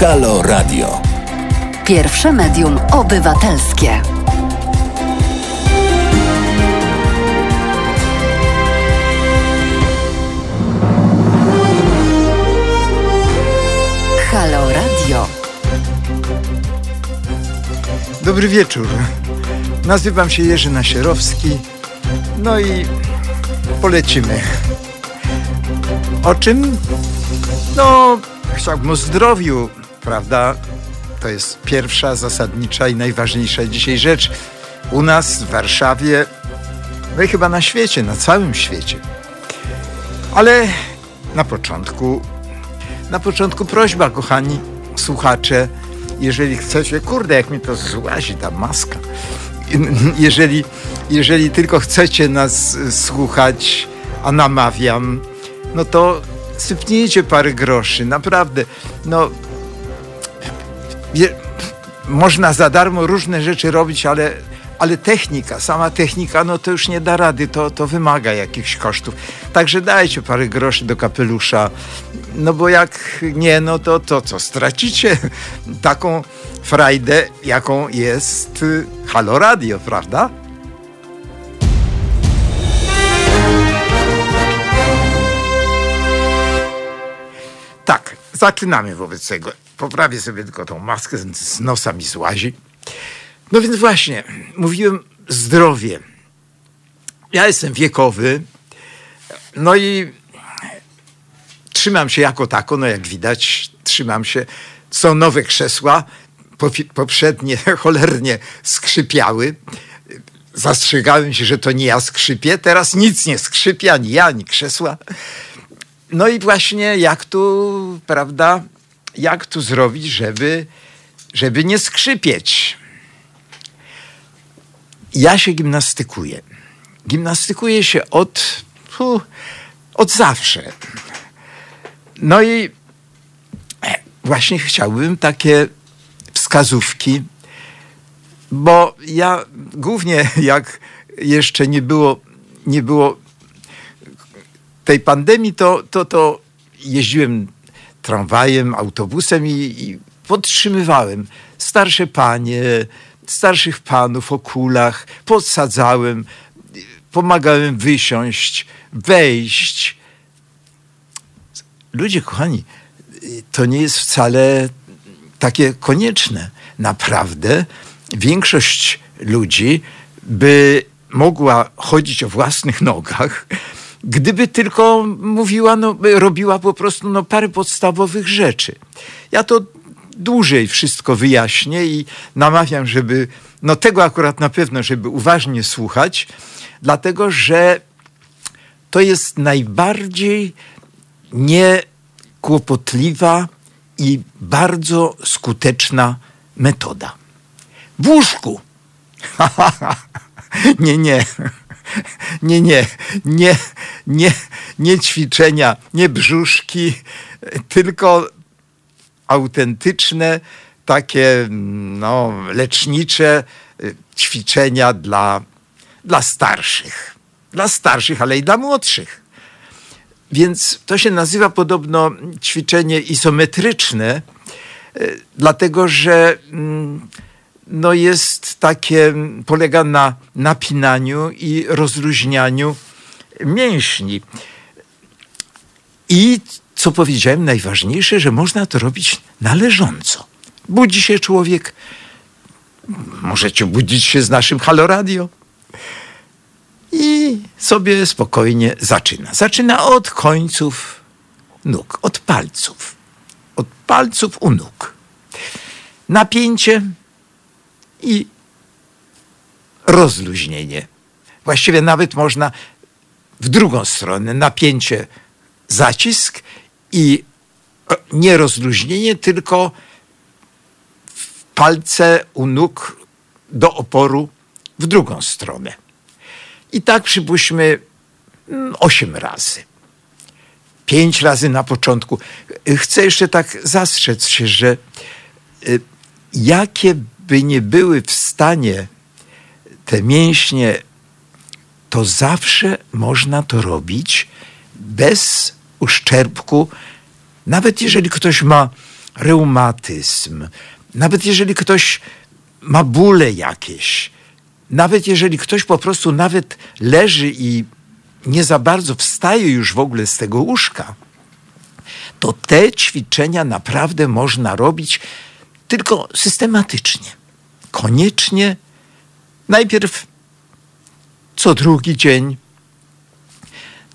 Halo Radio. Pierwsze medium obywatelskie. Halo Radio. Dobry wieczór. Nazywam się Jerzy Nasierowski. No i polecimy. O czym? No, chciałbym o zdrowiu, prawda? To jest pierwsza, zasadnicza i najważniejsza dzisiaj rzecz u nas w Warszawie, no i chyba na świecie, na całym świecie. Ale na początku, na początku prośba, kochani słuchacze, jeżeli chcecie, kurde, jak mi to złazi ta maska. Jeżeli, jeżeli tylko chcecie nas słuchać, a namawiam, no to sypnijcie parę groszy, naprawdę. No, je, można za darmo różne rzeczy robić, ale, ale technika, sama technika, no to już nie da rady, to, to wymaga jakichś kosztów. Także dajcie parę groszy do kapelusza, no bo jak nie, no to, to co, stracicie taką frajdę, jaką jest y, Halo Radio, prawda? Tak, zaczynamy wobec tego. Poprawię sobie tylko tą maskę, z nosa mi złazi. No więc właśnie, mówiłem zdrowie. Ja jestem wiekowy, no i trzymam się jako tako, no jak widać, trzymam się. Są nowe krzesła, poprzednie cholernie skrzypiały. Zastrzegałem się, że to nie ja skrzypię. Teraz nic nie skrzypie, ani ja, ani krzesła. No i właśnie jak tu, prawda, jak tu zrobić, żeby, żeby nie skrzypieć. Ja się gimnastykuję. Gimnastykuję się od, od zawsze. No i właśnie chciałbym takie wskazówki, bo ja głównie jak jeszcze nie było, nie było tej pandemii, to, to, to jeździłem tramwajem, autobusem i, i podtrzymywałem starsze panie, starszych panów o kulach, podsadzałem, pomagałem wysiąść, wejść. Ludzie, kochani, to nie jest wcale takie konieczne. Naprawdę większość ludzi by mogła chodzić o własnych nogach, gdyby tylko mówiła, no, robiła po prostu no, parę podstawowych rzeczy. Ja to dłużej wszystko wyjaśnię i namawiam, żeby, no tego akurat na pewno, żeby uważnie słuchać, dlatego że to jest najbardziej niekłopotliwa i bardzo skuteczna metoda. W łóżku. nie, nie. Nie, nie, nie, nie, nie ćwiczenia, nie brzuszki, tylko autentyczne, takie no, lecznicze y, ćwiczenia dla, dla starszych. Dla starszych, ale i dla młodszych. Więc to się nazywa podobno ćwiczenie isometryczne, y, dlatego że mm, no jest takie, polega na napinaniu i rozluźnianiu mięśni. I co powiedziałem, najważniejsze, że można to robić należąco. Budzi się człowiek, możecie budzić się z naszym Halo Radio i sobie spokojnie zaczyna. Zaczyna od końców nóg, od palców. Od palców u nóg. Napięcie i rozluźnienie. Właściwie nawet można w drugą stronę napięcie, zacisk i nie rozluźnienie, tylko palce u nóg do oporu w drugą stronę. I tak przypuśćmy mm, osiem razy. Pięć razy na początku. Chcę jeszcze tak zastrzec się, że y, jakie by nie były w stanie te mięśnie, to zawsze można to robić bez uszczerbku. Nawet jeżeli ktoś ma reumatyzm, nawet jeżeli ktoś ma bóle jakieś, nawet jeżeli ktoś po prostu nawet leży i nie za bardzo wstaje już w ogóle z tego łóżka, to te ćwiczenia naprawdę można robić tylko systematycznie. Koniecznie najpierw co drugi dzień.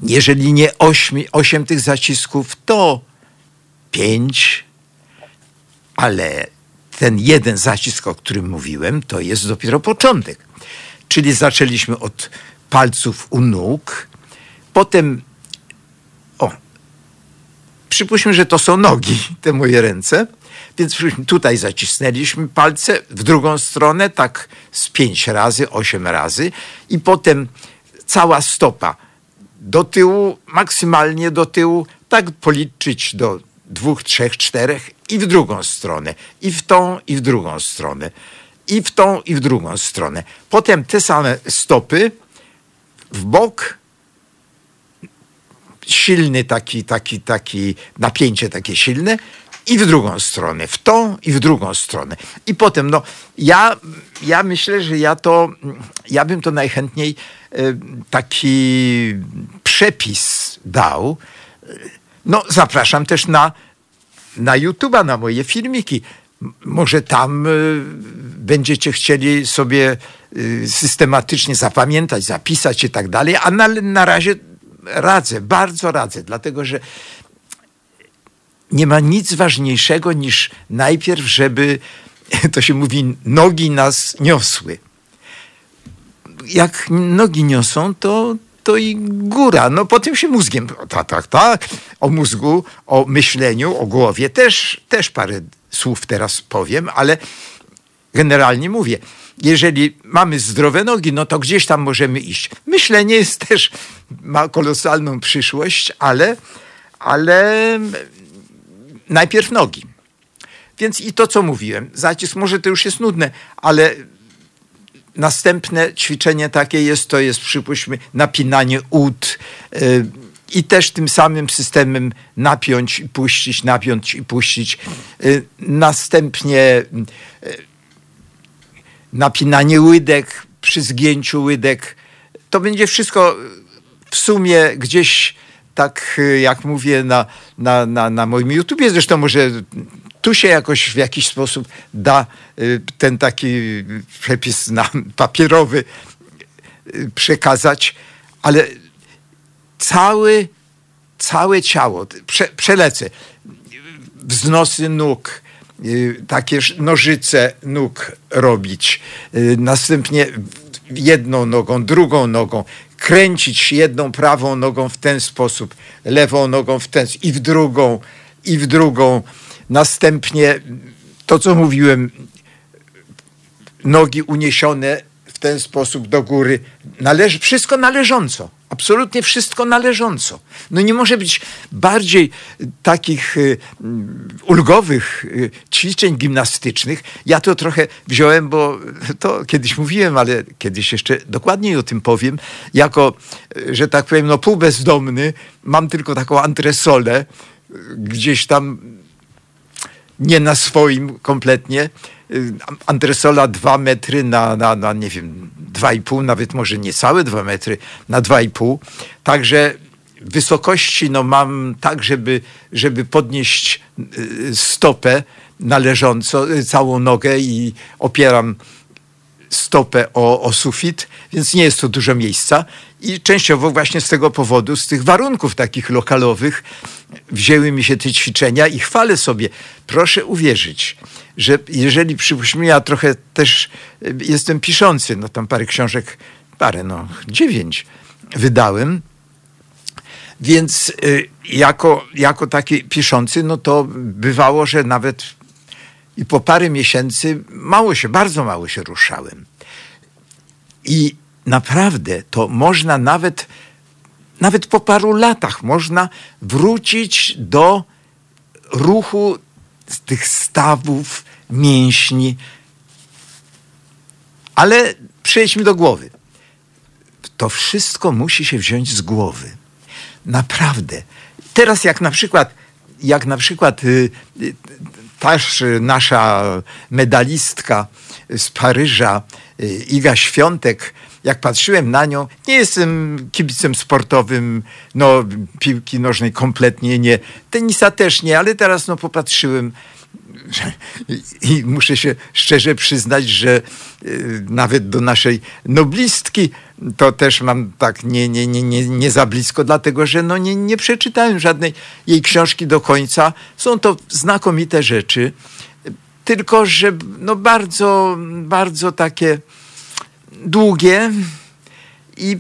Jeżeli nie ośmi, osiem tych zacisków, to pięć, ale ten jeden zacisk, o którym mówiłem, to jest dopiero początek. Czyli zaczęliśmy od palców u nóg, potem o, przypuśćmy, że to są nogi, te moje ręce, więc tutaj zacisnęliśmy palce w drugą stronę, tak z pięć razy, osiem razy i potem cała stopa do tyłu, maksymalnie do tyłu, tak policzyć do dwóch, trzech, czterech i w drugą stronę, i w tą, i w drugą stronę, i w tą, i w drugą stronę. Potem te same stopy w bok, silny taki, taki, taki napięcie takie silne i w drugą stronę, w tą i w drugą stronę. I potem, no, ja, ja myślę, że ja to, ja bym to najchętniej e, taki przepis dał. No, zapraszam też na, na YouTube'a, na moje filmiki. Może tam y, będziecie chcieli sobie y, systematycznie zapamiętać, zapisać i tak dalej, a na, na razie radzę, bardzo radzę, dlatego że nie ma nic ważniejszego niż najpierw, żeby, to się mówi, nogi nas niosły. Jak nogi niosą, to, to i góra. No potem się mózgiem, tak, tak, tak. O mózgu, o myśleniu, o głowie też, też parę słów teraz powiem, ale generalnie mówię, jeżeli mamy zdrowe nogi, no to gdzieś tam możemy iść. Myślenie jest też, ma kolosalną przyszłość, ale, ale najpierw nogi. Więc i to, co mówiłem, zacisk może to już jest nudne, ale następne ćwiczenie takie jest, to jest przypuśćmy napinanie ud yy, i też tym samym systemem napiąć i puścić, napiąć i puścić. Yy, następnie yy, napinanie łydek przy zgięciu łydek. To będzie wszystko w sumie gdzieś tak jak mówię na, na, na, na moim YouTubie, zresztą może tu się jakoś w jakiś sposób da y, ten taki przepis na papierowy y, przekazać, ale cały, całe ciało, prze, przelecę, wznosy nóg, y, takie nożyce nóg robić, następnie jedną nogą, drugą nogą, kręcić jedną prawą nogą w ten sposób, lewą nogą w ten i w drugą, i w drugą. Następnie to, co mówiłem, nogi uniesione ten sposób do góry. Należy, wszystko należąco. Absolutnie wszystko należąco. No nie może być bardziej takich y, ulgowych y, ćwiczeń gimnastycznych. Ja to trochę wziąłem, bo to kiedyś mówiłem, ale kiedyś jeszcze dokładniej o tym powiem. Jako, y, że tak powiem, no półbezdomny, mam tylko taką antresolę gdzieś tam nie na swoim kompletnie. Y, antresola dwa metry na, na, na nie wiem, dwa i pół, nawet może niecałe dwa metry na dwa i pół. Także wysokości no mam tak, żeby, żeby podnieść y, stopę należąco, y, całą nogę i opieram stopę o, o sufit, więc nie jest to dużo miejsca. I częściowo właśnie z tego powodu, z tych warunków takich lokalowych, wzięły mi się te ćwiczenia i chwalę sobie. Proszę uwierzyć, że jeżeli przypuśćmy, ja trochę też e, jestem piszący, no tam parę książek, parę, no dziewięć wydałem, więc y, jako, jako taki piszący, no to bywało, że nawet i po parę miesięcy mało się, bardzo mało się ruszałem. I naprawdę to można nawet, nawet po paru latach można wrócić do ruchu tych stawów, mięśni. Ale przejdźmy do głowy. To wszystko musi się wziąć z głowy. Naprawdę. Teraz jak na przykład, jak na przykład y, y, też nasza medalistka z Paryża, Iga Świątek, jak patrzyłem na nią, nie jestem kibicem sportowym, no piłki nożnej kompletnie nie, tenisa też nie, ale teraz no popatrzyłem i muszę się szczerze przyznać, że y, nawet do naszej noblistki to też mam tak nie, nie, nie, nie, nie za blisko, dlatego że no nie, nie przeczytałem żadnej jej książki do końca. Są to znakomite rzeczy, tylko że no bardzo, bardzo takie długie i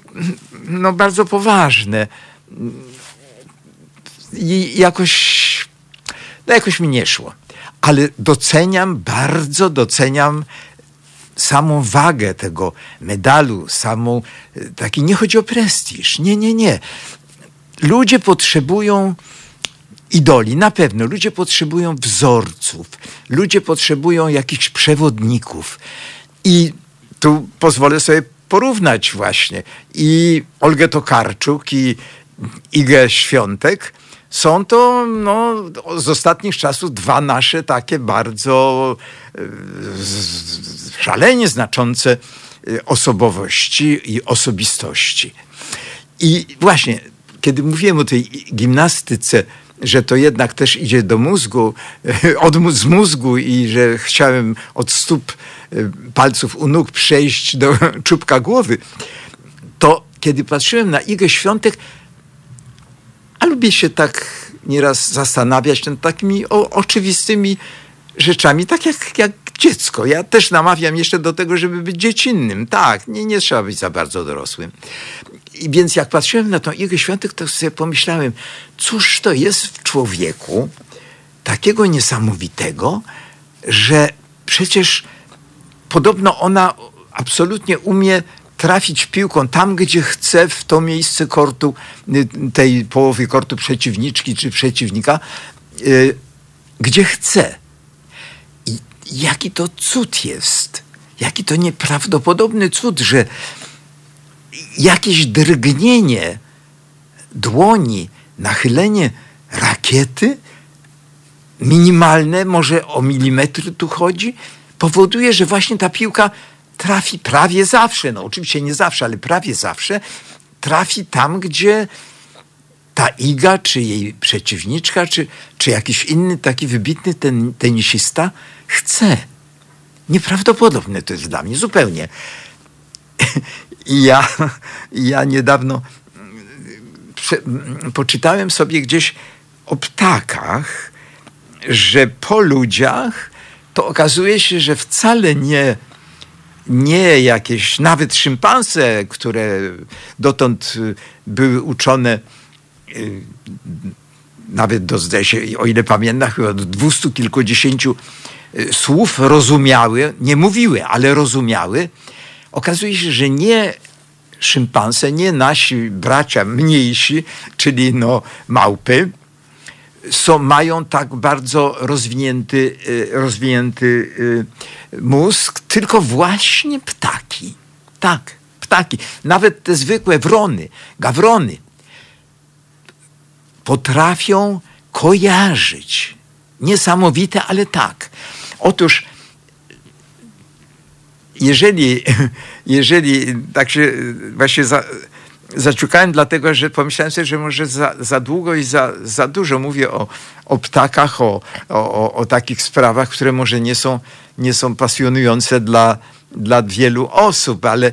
no bardzo poważne. I jakoś, no jakoś mi nie szło. Ale doceniam, bardzo doceniam samą wagę tego medalu, samą taki, nie chodzi o prestiż, nie, nie, nie. Ludzie potrzebują idoli, na pewno. Ludzie potrzebują wzorców, ludzie potrzebują jakichś przewodników. I tu pozwolę sobie porównać właśnie i Olgę Tokarczuk i Igę Świątek. Są to no, z ostatnich czasów dwa nasze takie bardzo e, szalenie znaczące e, osobowości i osobistości. I właśnie, kiedy mówiłem o tej gimnastyce, że to jednak też idzie do mózgu, od, z mózgu i że chciałem od stóp palców u nóg przejść do czubka głowy, to kiedy patrzyłem na Igę Świątek, a lubię się tak nieraz zastanawiać nad takimi o, oczywistymi rzeczami, tak jak, jak dziecko. Ja też namawiam jeszcze do tego, żeby być dziecinnym. Tak, nie, nie trzeba być za bardzo dorosłym. I więc jak patrzyłem na tą Igę Świątek, to sobie pomyślałem, cóż to jest w człowieku takiego niesamowitego, że przecież podobno ona absolutnie umie trafić piłką tam, gdzie chce, w to miejsce kortu, y, tej połowy kortu przeciwniczki czy przeciwnika, yy, gdzie chce. I jaki to cud jest. Jaki to nieprawdopodobny cud, że jakieś drgnienie dłoni, nachylenie rakiety, minimalne, może o milimetry tu chodzi, powoduje, że właśnie ta piłka trafi prawie zawsze, no oczywiście nie zawsze, ale prawie zawsze, trafi tam, gdzie ta Iga, czy jej przeciwniczka, czy, czy jakiś inny taki wybitny ten, tenisista chce. Nieprawdopodobne to jest dla mnie zupełnie. Ja, ja niedawno poczytałem sobie gdzieś o ptakach, że po ludziach to okazuje się, że wcale nie, nie jakieś, nawet szympanse, które dotąd były uczone, y, nawet do, się, o ile pamiętam, chyba do dwustu kilkudziesięciu y, słów rozumiały, nie mówiły, ale rozumiały, Okazuje się, że nie szympanse, nie nasi bracia mniejsi, czyli no małpy, są, mają tak bardzo rozwinięty, y, rozwinięty y, mózg, tylko właśnie ptaki. Tak, ptaki. Nawet te zwykłe wrony, gawrony potrafią kojarzyć. Niesamowite, ale tak. Otóż jeżeli, jeżeli tak się właśnie za, zaciukałem, dlatego że pomyślałem sobie, że może za, za długo i za, za dużo mówię o, o ptakach, o, o, o takich sprawach, które może nie są, nie są pasjonujące dla, dla wielu osób, ale,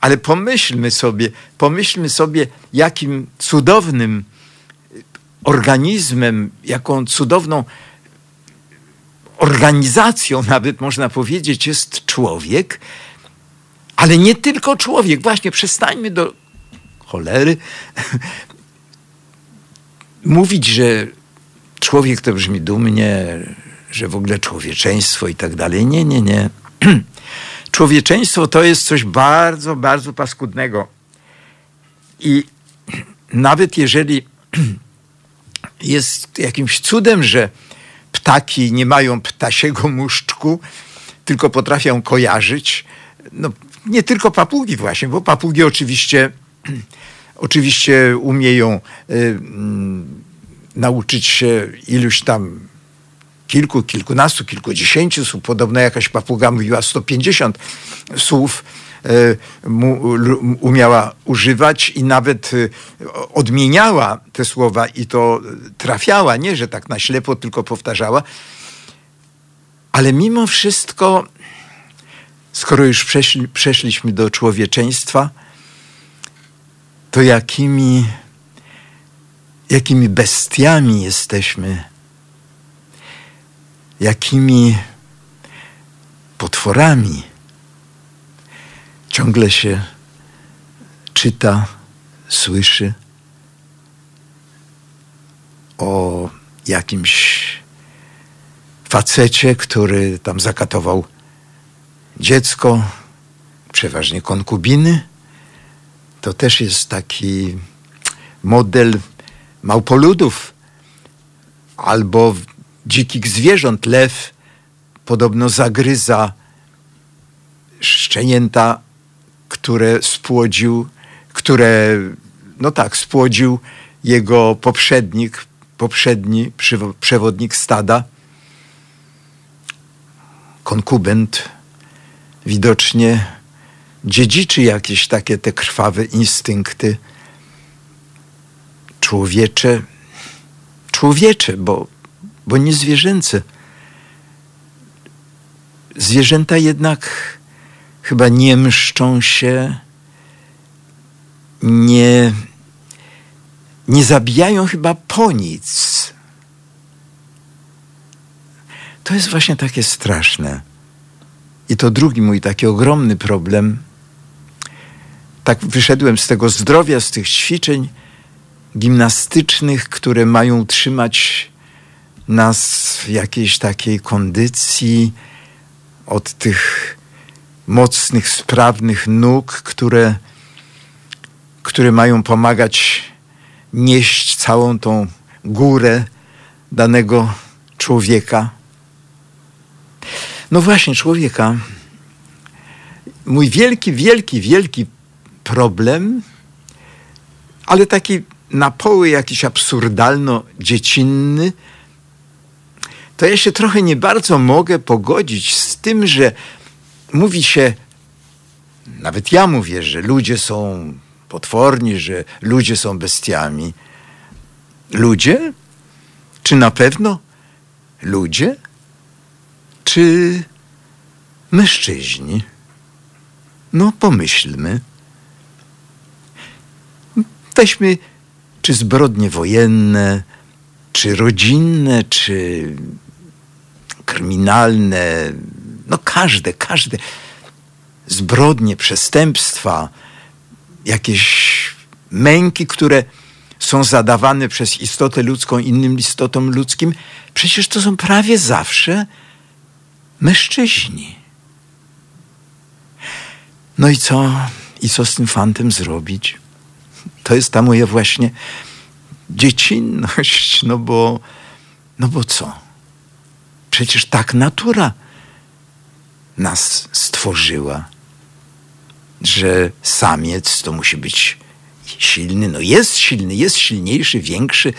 ale pomyślmy sobie, pomyślmy sobie, jakim cudownym organizmem, jaką cudowną organizacją, nawet można powiedzieć, jest człowiek, ale nie tylko człowiek. Właśnie przestańmy do cholery mówić, że człowiek to brzmi dumnie, że w ogóle człowieczeństwo i tak dalej. Nie, nie, nie. Człowieczeństwo to jest coś bardzo, bardzo paskudnego. I nawet jeżeli jest jakimś cudem, że ptaki nie mają ptasiego muszczku, tylko potrafią kojarzyć. No, nie tylko papugi właśnie, bo papugi oczywiście, oczywiście umieją y, mm, nauczyć się iluś tam kilku, kilkunastu, kilkudziesięciu słów. Podobno jakaś papuga mówiła 150 słów e, umiała używać i nawet e, odmieniała te słowa i to trafiała, nie, że tak na ślepo tylko powtarzała. Ale mimo wszystko, skoro już przeszli, przeszliśmy do człowieczeństwa, to jakimi, jakimi bestiami jesteśmy, jakimi potworami. Ciągle się czyta, słyszy o jakimś facecie, który tam zakatował dziecko, przeważnie konkubiny. To też jest taki model małpoludów albo dzikich zwierząt. Lew podobno zagryza szczenięta, które spłodził, które, no tak, spłodził jego poprzednik, poprzedni przewodnik stada konkubent widocznie dziedziczy jakieś takie te krwawe instynkty człowiecze, człowiecze, bo, bo nie zwierzęce. Zwierzęta jednak chyba nie mszczą się, nie, nie zabijają chyba po nic. To jest właśnie takie straszne. I to drugi mój taki ogromny problem. Tak wyszedłem z tego zdrowia, z tych ćwiczeń gimnastycznych, które mają trzymać nas w jakiejś takiej kondycji od tych mocnych, sprawnych nóg, które, które mają pomagać nieść całą tą górę danego człowieka. No właśnie, człowieka. Mój wielki, wielki, wielki problem, ale taki na poły jakiś absurdalno-dziecinny, to ja się trochę nie bardzo mogę pogodzić z tym, że mówi się, nawet ja mówię, że ludzie są potworni, że ludzie są bestiami. Ludzie? Czy na pewno ludzie? czy mężczyźni? No, pomyślmy. Weźmy, czy zbrodnie wojenne, czy rodzinne, czy kryminalne, no każde, każde zbrodnie, przestępstwa, jakieś męki, które są zadawane przez istotę ludzką innym istotom ludzkim, przecież to są prawie zawsze mężczyźni. No i co? I co z tym fantem zrobić? To jest ta moja właśnie dziecinność, no bo, no bo co? Przecież tak natura nas stworzyła, że samiec to musi być silny. No jest silny, jest silniejszy, większy.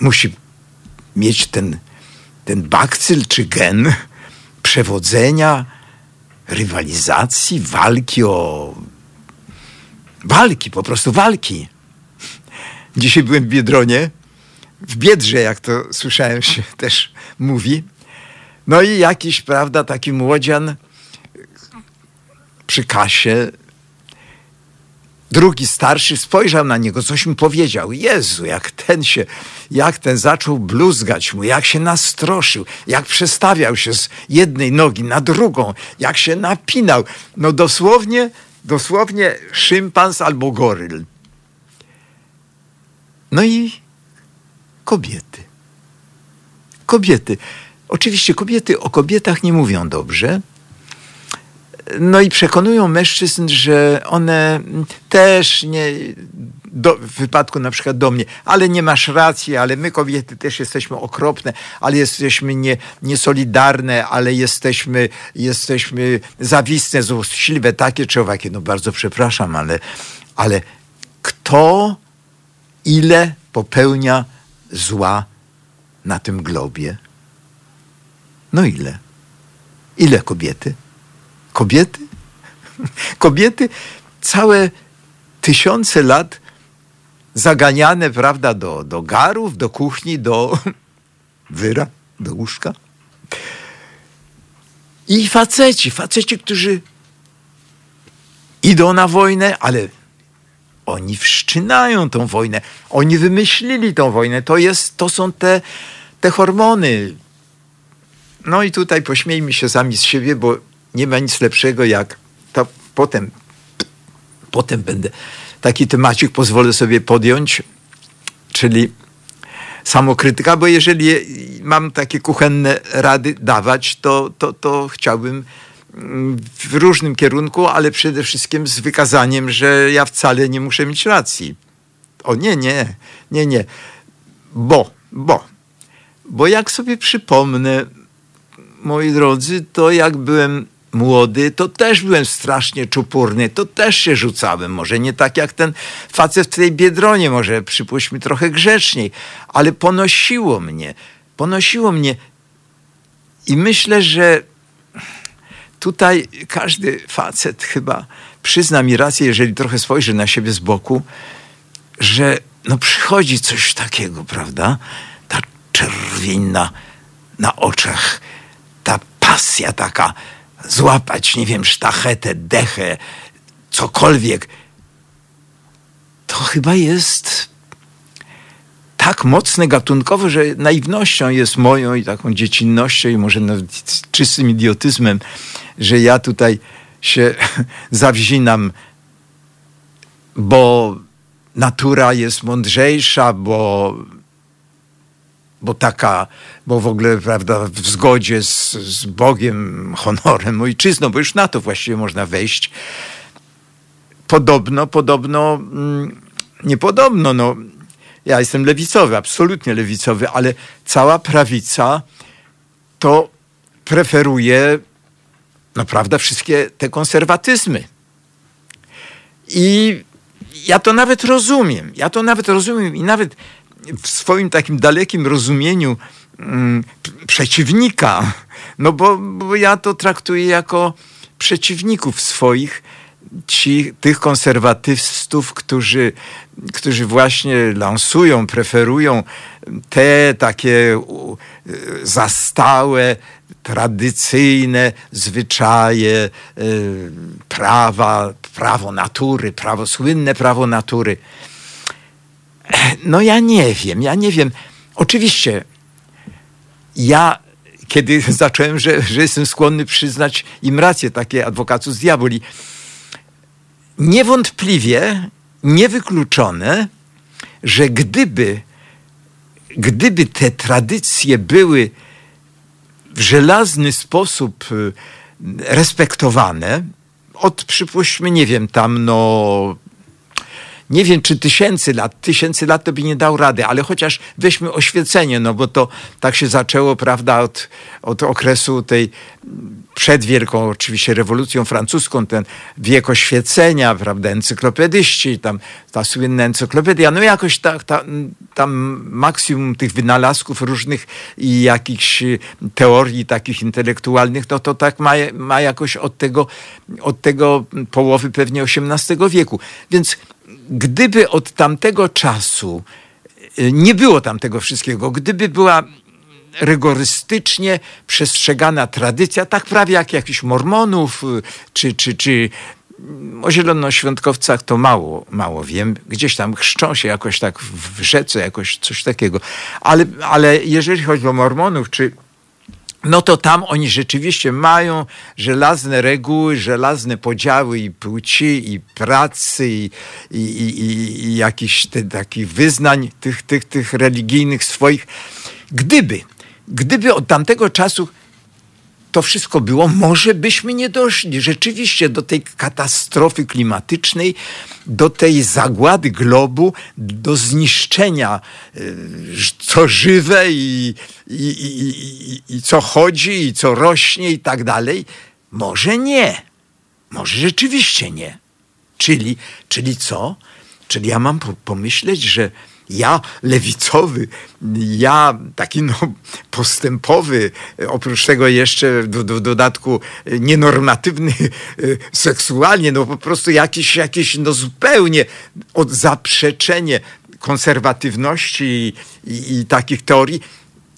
Musi mieć ten ten bakcyl czy gen przewodzenia, rywalizacji, walki o. walki, po prostu walki. Dzisiaj byłem w Biedronie, w Biedrze, jak to słyszałem się też mówi. No i jakiś, prawda, taki młodzian przy kasie Drugi starszy spojrzał na niego, coś mu powiedział. Jezu, jak ten się, jak ten zaczął bluzgać mu, jak się nastroszył, jak przestawiał się z jednej nogi na drugą, jak się napinał. No dosłownie, dosłownie szympans albo goryl. No i kobiety. Kobiety. Oczywiście kobiety o kobietach nie mówią dobrze, no i przekonują mężczyzn, że one też nie, do, w wypadku na przykład do mnie, ale nie masz racji, ale my kobiety też jesteśmy okropne, ale jesteśmy nie, niesolidarne, ale jesteśmy, jesteśmy zawistne, złośliwe, takie czy owakie. No bardzo przepraszam, ale, ale kto ile popełnia zła na tym globie? No ile? Ile kobiety? Kobiety? Kobiety całe tysiące lat zaganiane, prawda, do, do garów, do kuchni, do wyra, do łóżka. I faceci, faceci, którzy idą na wojnę, ale oni wszczynają tą wojnę. Oni wymyślili tą wojnę. To, jest, to są te, te hormony. No i tutaj pośmiejmy się sami z siebie, bo nie ma nic lepszego jak to potem, potem będę taki temacik pozwolę sobie podjąć, czyli samokrytyka, bo jeżeli mam takie kuchenne rady dawać, to, to, to chciałbym w różnym kierunku, ale przede wszystkim z wykazaniem, że ja wcale nie muszę mieć racji. O nie, nie, nie, nie. Bo, bo, bo jak sobie przypomnę, moi drodzy, to jak byłem młody, to też byłem strasznie czupurny, to też się rzucałem. Może nie tak jak ten facet w tej biedronie, może przypuśćmy trochę grzeczniej, ale ponosiło mnie, ponosiło mnie. I myślę, że tutaj każdy facet chyba przyzna mi rację, jeżeli trochę spojrzy na siebie z boku, że no przychodzi coś takiego, prawda? Ta czerwień na, na oczach, ta pasja taka, złapać, nie wiem, sztachetę, dechę, cokolwiek. To chyba jest tak mocne gatunkowo, że naiwnością jest moją i taką dziecinnością i może nawet czystym idiotyzmem, że ja tutaj się zawzinam, bo natura jest mądrzejsza, bo, bo taka, bo w ogóle, prawda, w zgodzie z, z Bogiem, honorem, ojczyzną, bo już na to właściwie można wejść. Podobno, podobno, mm, niepodobno, no, ja jestem lewicowy, absolutnie lewicowy, ale cała prawica to preferuje naprawdę wszystkie te konserwatyzmy. I ja to nawet rozumiem. Ja to nawet rozumiem i nawet w swoim takim dalekim rozumieniu mm, przeciwnika, no bo, bo ja to traktuję jako przeciwników swoich, ci, tych konserwatystów, którzy, którzy właśnie lansują, preferują te takie zastałe, tradycyjne zwyczaje, y, prawa, prawo natury, prawo, słynne prawo natury. No ja nie wiem, ja nie wiem. Oczywiście ja kiedy zacząłem, że, że jestem skłonny przyznać im rację, takie adwokacus diaboli, niewątpliwie niewykluczone, że gdyby, gdyby te tradycje były w żelazny sposób y, respektowane, od przypuśćmy, nie wiem, tam no nie wiem czy tysięcy lat, tysięcy lat to by nie dał rady, ale chociaż weźmy oświecenie, no bo to tak się zaczęło, prawda, od, od okresu tej przed wielką oczywiście rewolucją francuską, ten wiek oświecenia, prawda, encyklopedyści, tam ta słynna encyklopedia, no jakoś ta, ta, tam maksimum tych wynalazków różnych i jakichś teorii takich intelektualnych, no to tak ma, ma jakoś od tego, od tego połowy pewnie XVIII wieku. Więc gdyby od tamtego czasu y, nie było tam tego wszystkiego, gdyby była rygorystycznie przestrzegana tradycja, tak prawie jak jakichś mormonów, y, czy, czy, czy o zielonoświątkowcach to mało, mało wiem. Gdzieś tam chrzczą się jakoś tak w rzece, jakoś coś takiego. Ale, ale jeżeli chodzi o mormonów, czy no to tam oni rzeczywiście mają żelazne reguły, żelazne podziały i płci, i pracy, i, i, i, i jakichś takich wyznań tych, tych, tych religijnych swoich. Gdyby, gdyby od tamtego czasu to wszystko było, może byśmy nie doszli rzeczywiście do tej katastrofy klimatycznej, do tej zagłady globu, do zniszczenia y, co żywe i, i, i, i co chodzi, i co rośnie i tak dalej. Może nie. Może rzeczywiście nie. Czyli, czyli co? Czyli ja mam pomyśleć, że ja lewicowy, ja taki no, postępowy, oprócz tego jeszcze do, do dodatku nienormatywny seksualnie, no po prostu jakieś, jakieś no zupełnie od zaprzeczenie konserwatywności i, i, i takich teorii,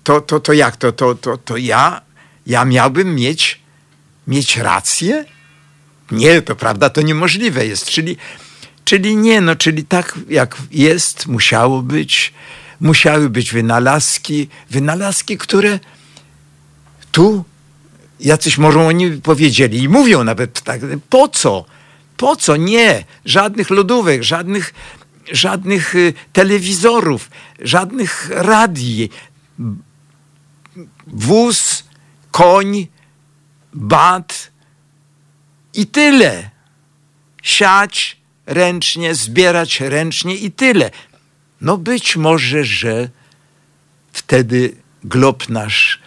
to, to, to jak to, to, to, to ja, ja miałbym mieć, mieć rację? Nie, to prawda, to niemożliwe jest. Czyli, czyli nie, no, czyli tak jak jest, musiało być, musiały być wynalazki, wynalazki, które tu jacyś może oni powiedzieli i mówią nawet tak, po co? Po co? Nie, żadnych lodówek, żadnych, żadnych y, telewizorów, żadnych radii. Wóz, koń, bat, i tyle. Siać ręcznie, zbierać ręcznie i tyle. No być może, że wtedy glob nasz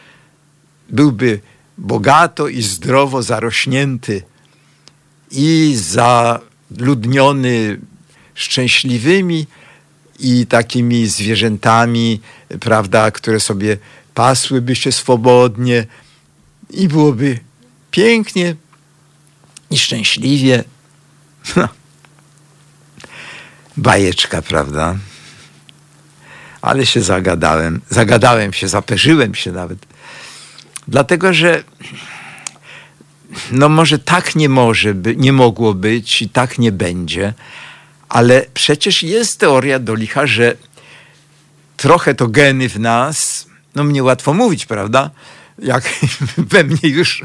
byłby bogato i zdrowo zarośnięty i zaludniony szczęśliwymi i takimi zwierzętami, prawda, które sobie pasłyby się swobodnie i byłoby pięknie, i szczęśliwie. Bajeczka, prawda? Ale się zagadałem. Zagadałem się, zaperzyłem się nawet. Dlatego, że no może tak nie może, by, nie mogło być i tak nie będzie, ale przecież jest teoria do licha, że trochę to geny w nas, no mnie łatwo mówić, prawda? Jak we mnie już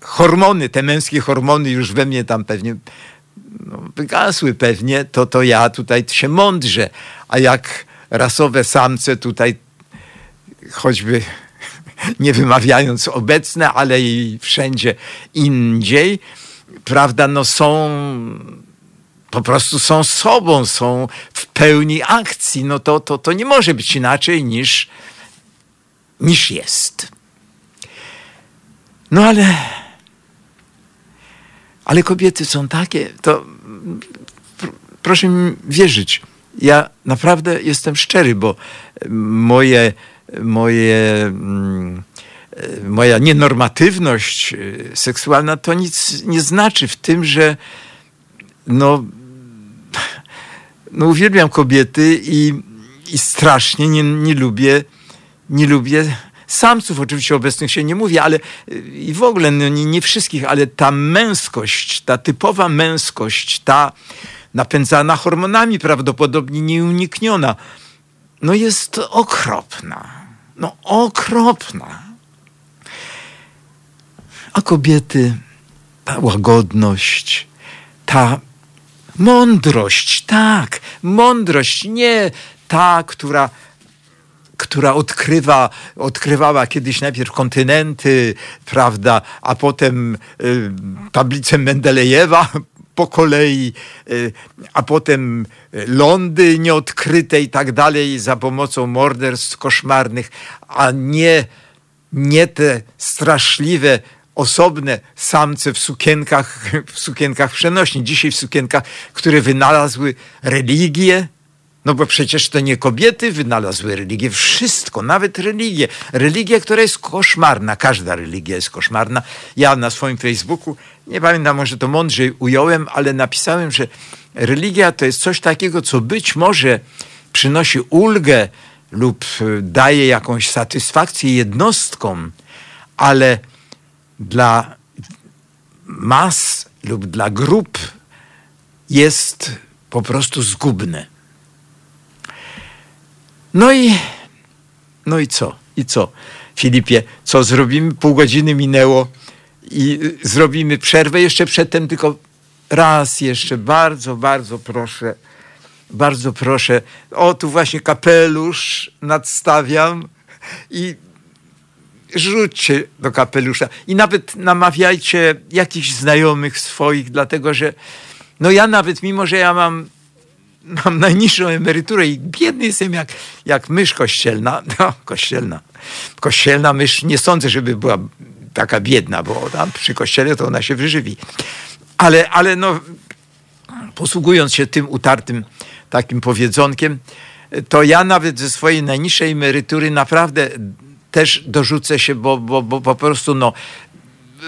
hormony, te męskie hormony już we mnie tam pewnie no, wygasły pewnie, to, to ja tutaj się mądrze. A jak rasowe samce tutaj choćby nie wymawiając obecne, ale i wszędzie indziej, prawda, no są po prostu są sobą, są w pełni akcji, no to, to, to nie może być inaczej niż, niż jest. No ale, ale kobiety są takie, to proszę mi wierzyć. Ja naprawdę jestem szczery, bo moje, moje, mm, moja nienormatywność seksualna to nic nie znaczy w tym, że no, no uwielbiam kobiety i, i strasznie nie, nie lubię, nie lubię samców oczywiście obecnych się nie mówi, ale y, i w ogóle no, nie, nie wszystkich, ale ta męskość, ta typowa męskość, ta napędzana hormonami prawdopodobnie nieunikniona, no jest okropna. No okropna. A kobiety, ta łagodność, ta mądrość, tak, mądrość, nie ta, która która odkrywa, odkrywała kiedyś najpierw kontynenty, prawda, a potem y, tablicę Mendelejewa po kolei, y, a potem lądy nieodkryte i tak dalej za pomocą morderstw koszmarnych, a nie, nie te straszliwe osobne samce w sukienkach, w sukienkach przenośni, dzisiaj w sukienkach, które wynalazły religię, no bo przecież to nie kobiety wynalazły religię, wszystko, nawet religię. Religia, która jest koszmarna, każda religia jest koszmarna. Ja na swoim Facebooku, nie pamiętam, może to mądrzej ująłem, ale napisałem, że religia to jest coś takiego, co być może przynosi ulgę lub daje jakąś satysfakcję jednostkom, ale dla mas lub dla grup jest po prostu zgubne. No i, no i co? I co? Filipie, co zrobimy? Pół godziny minęło i zrobimy przerwę jeszcze przedtem, tylko raz jeszcze bardzo, bardzo proszę, bardzo proszę. O, tu właśnie kapelusz nadstawiam i rzućcie do kapelusza i nawet namawiajcie jakichś znajomych swoich, dlatego że no ja nawet, mimo że ja mam mam najniższą emeryturę i biedny jestem jak, jak mysz kościelna. No, kościelna. Kościelna mysz nie sądzę, żeby była taka biedna, bo tam przy kościele to ona się wyżywi. Ale, ale no, posługując się tym utartym takim powiedzonkiem, to ja nawet ze swojej najniższej emerytury naprawdę też dorzucę się, bo, bo, bo po prostu no,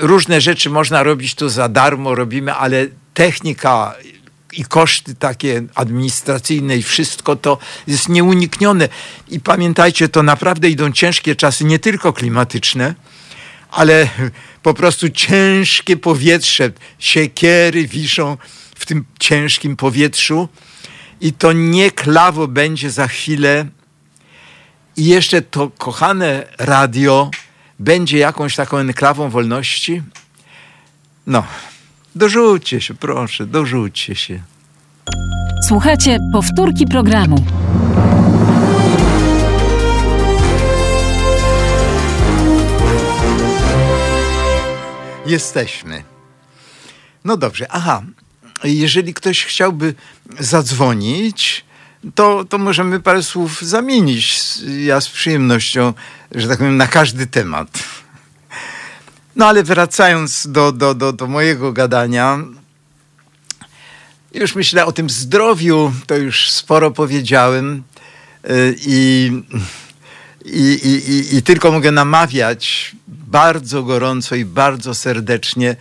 różne rzeczy można robić tu za darmo, robimy, ale technika i koszty takie administracyjne i wszystko to jest nieuniknione. I pamiętajcie, to naprawdę idą ciężkie czasy, nie tylko klimatyczne, ale po prostu ciężkie powietrze, siekiery wiszą w tym ciężkim powietrzu i to nie klawo będzie za chwilę. I jeszcze to kochane radio będzie jakąś taką enklawą wolności. No, dorzućcie się, proszę, dorzućcie się. Słuchajcie powtórki programu. Jesteśmy. No dobrze, aha. Jeżeli ktoś chciałby zadzwonić, to, to możemy parę słów zamienić. Ja z przyjemnością, że tak powiem, na każdy temat. No ale wracając do, do, do, do mojego gadania, już myślę o tym zdrowiu, to już sporo powiedziałem y, i, i, i, i tylko mogę namawiać bardzo gorąco i bardzo serdecznie,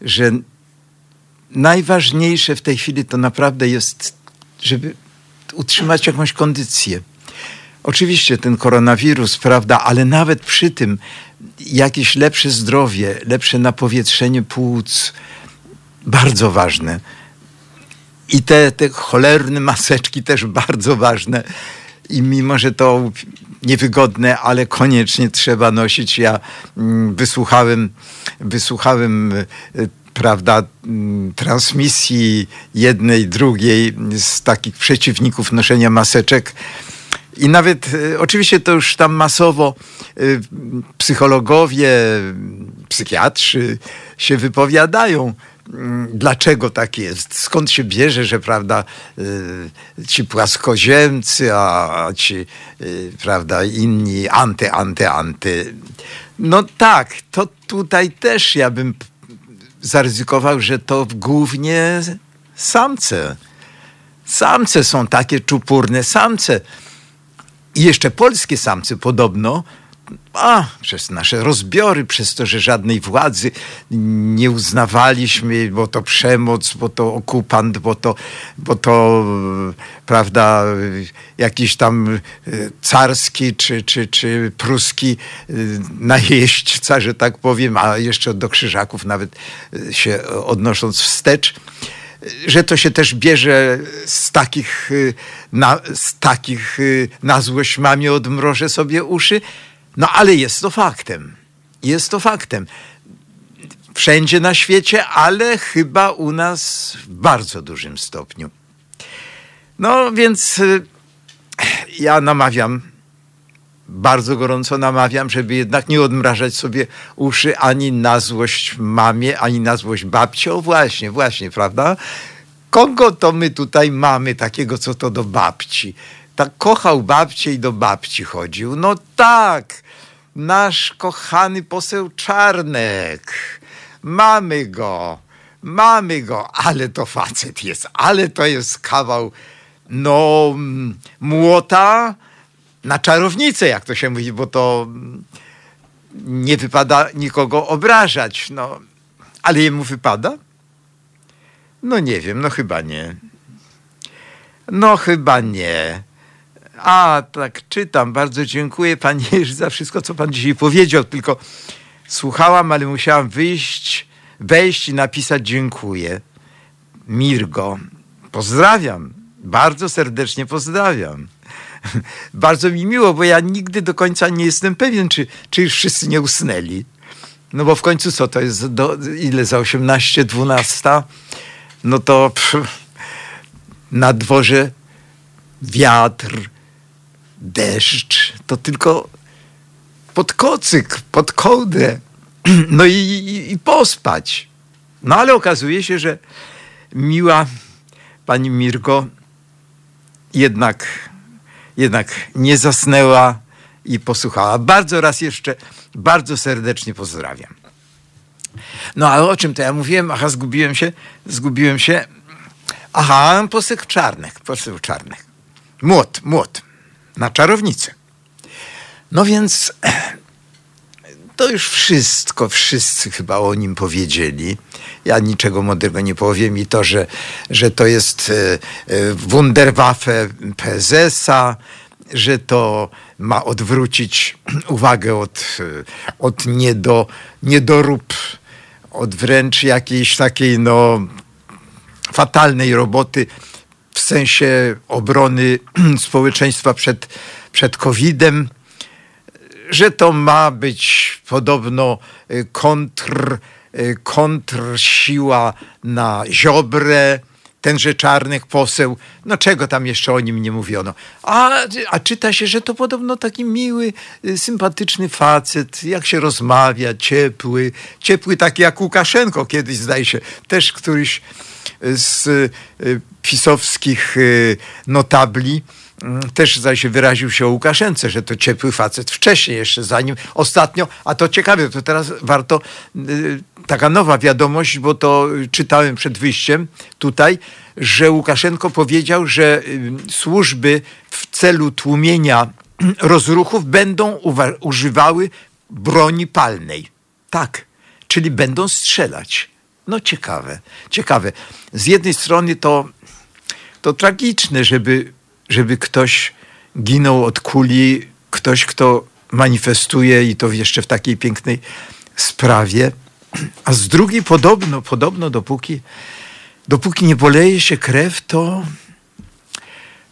że najważniejsze w tej chwili to naprawdę jest, żeby utrzymać jakąś kondycję. Oczywiście ten koronawirus, prawda, ale nawet przy tym jakieś lepsze zdrowie, lepsze napowietrzenie płuc, bardzo ważne. I te, te cholerne maseczki też bardzo ważne. I mimo, że to niewygodne, ale koniecznie trzeba nosić. Ja mm, wysłuchałem, wysłuchałem e, prawda, mm, transmisji jednej, drugiej z takich przeciwników noszenia maseczek. I nawet e, oczywiście to już tam masowo e, psychologowie, psychiatrzy się wypowiadają Mm, dlaczego tak jest, skąd się bierze, że prawda, y, ci płaskoziemcy, a ci, prawda, inni anty, anty, anty. No tak, to tutaj też ja bym zaryzykował, że to głównie samce. Samce są takie czupurne, samce. I jeszcze polskie samce podobno a, przez nasze rozbiory, przez to, że żadnej władzy nie uznawaliśmy, bo to przemoc, bo to okupant, bo to, bo to prawda, jakiś tam e, carski czy, czy, czy pruski e, najeźdźca, że tak powiem, a jeszcze do krzyżaków nawet e, się odnosząc wstecz że to się też bierze z takich, na, z takich na złość mamie odmrożę sobie uszy, no ale jest to faktem. Jest to faktem. Wszędzie na świecie, ale chyba u nas w bardzo dużym stopniu. No więc y, ja namawiam, bardzo gorąco namawiam, żeby jednak nie odmrażać sobie uszy ani na złość mamie, ani na złość babci. O właśnie, właśnie, prawda? Kogo to my tutaj mamy takiego, co to do babci? tak kochał babcię i do babci chodził. No tak, nasz kochany poseł Czarnek. Mamy go, mamy go, ale to facet jest, ale to jest kawał, no, młota na czarownicę, jak to się mówi, bo to nie wypada nikogo obrażać, no. Ale jemu wypada? No nie wiem, no chyba nie. No chyba nie. A, tak, czytam. Bardzo dziękuję Pani za wszystko, co Pan dzisiaj powiedział. Tylko słuchałam, ale musiałam wyjść, wejść i napisać dziękuję. Mirgo, pozdrawiam. Bardzo serdecznie pozdrawiam. Bardzo mi miło, bo ja nigdy do końca nie jestem pewien, czy, czy już wszyscy nie usnęli. No bo w końcu co to jest? Do, ile za 18, 12? No to pff, na dworze wiatr, deszcz, to tylko pod kocyk, pod kołdę, no i, i, i pospać. No ale okazuje się, że miła pani Mirko jednak, jednak nie zasnęła i posłuchała. Bardzo raz jeszcze, bardzo serdecznie pozdrawiam. No ale o czym to ja mówiłem? Aha, zgubiłem się, zgubiłem się. Aha, poseł Czarnek, poseł Czarnek. Młot, młot. Na czarownicę. No więc to już wszystko, wszyscy chyba o nim powiedzieli. Ja niczego mądrego nie powiem i to, że, że to jest e, e, Wunderwaffe PSS-a, że to ma odwrócić uwagę od, e, od niedo, niedorób, od wręcz jakiejś takiej no, fatalnej roboty w sensie obrony społeczeństwa przed, przed COVID-em że to ma być podobno y, kontr, y, kontrsiła na Ziobrę, tenże Czarnych poseł, no czego tam jeszcze o nim nie mówiono. A, a czyta się, że to podobno taki miły, y, sympatyczny facet, jak się rozmawia, ciepły, ciepły taki jak Łukaszenko kiedyś zdaje się, też któryś z pisowskich notabli też zaś się wyraził się o Łukaszence, że to ciepły facet wcześniej jeszcze, zanim ostatnio, a to ciekawe, to teraz warto, y, taka nowa wiadomość, bo to czytałem przed wyjściem tutaj, że Łukaszenko powiedział, że y, służby w celu tłumienia rozruchów będą używały broni palnej. Tak, czyli będą strzelać. No ciekawe, ciekawe. Z jednej strony to, to tragiczne, żeby żeby ktoś ginął od kuli, ktoś, kto manifestuje i to jeszcze w takiej pięknej sprawie. A z drugiej podobno, podobno dopóki, dopóki nie poleje się krew, to,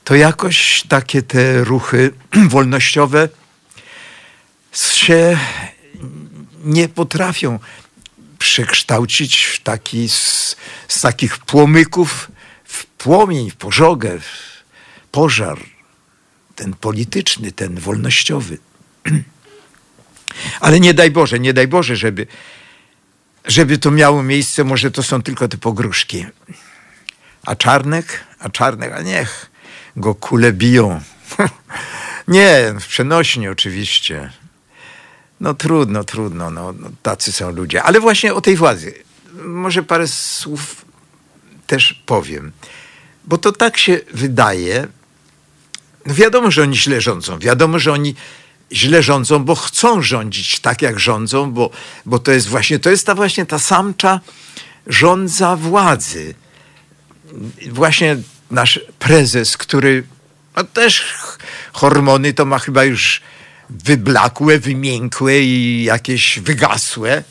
to jakoś takie te ruchy wolnościowe się nie potrafią przekształcić w taki, z, z takich płomyków w płomień, w pożogę, pożar, ten polityczny, ten wolnościowy. Ale nie daj Boże, nie daj Boże, żeby, żeby to miało miejsce, może to są tylko te pogróżki. A Czarnek, a Czarnek, a niech go kule biją. nie, w przenośni oczywiście. No trudno, trudno, no, no, tacy są ludzie. Ale właśnie o tej władzy. Może parę słów też powiem. Bo to tak się wydaje, no wiadomo, że oni źle rządzą. Wiadomo, że oni źle rządzą, bo chcą rządzić tak, jak rządzą, bo, bo to jest właśnie, to jest ta właśnie ta samcza rządza władzy. Właśnie nasz prezes, który no też hormony to ma chyba już wyblakłe, wymiękłe i jakieś wygasłe,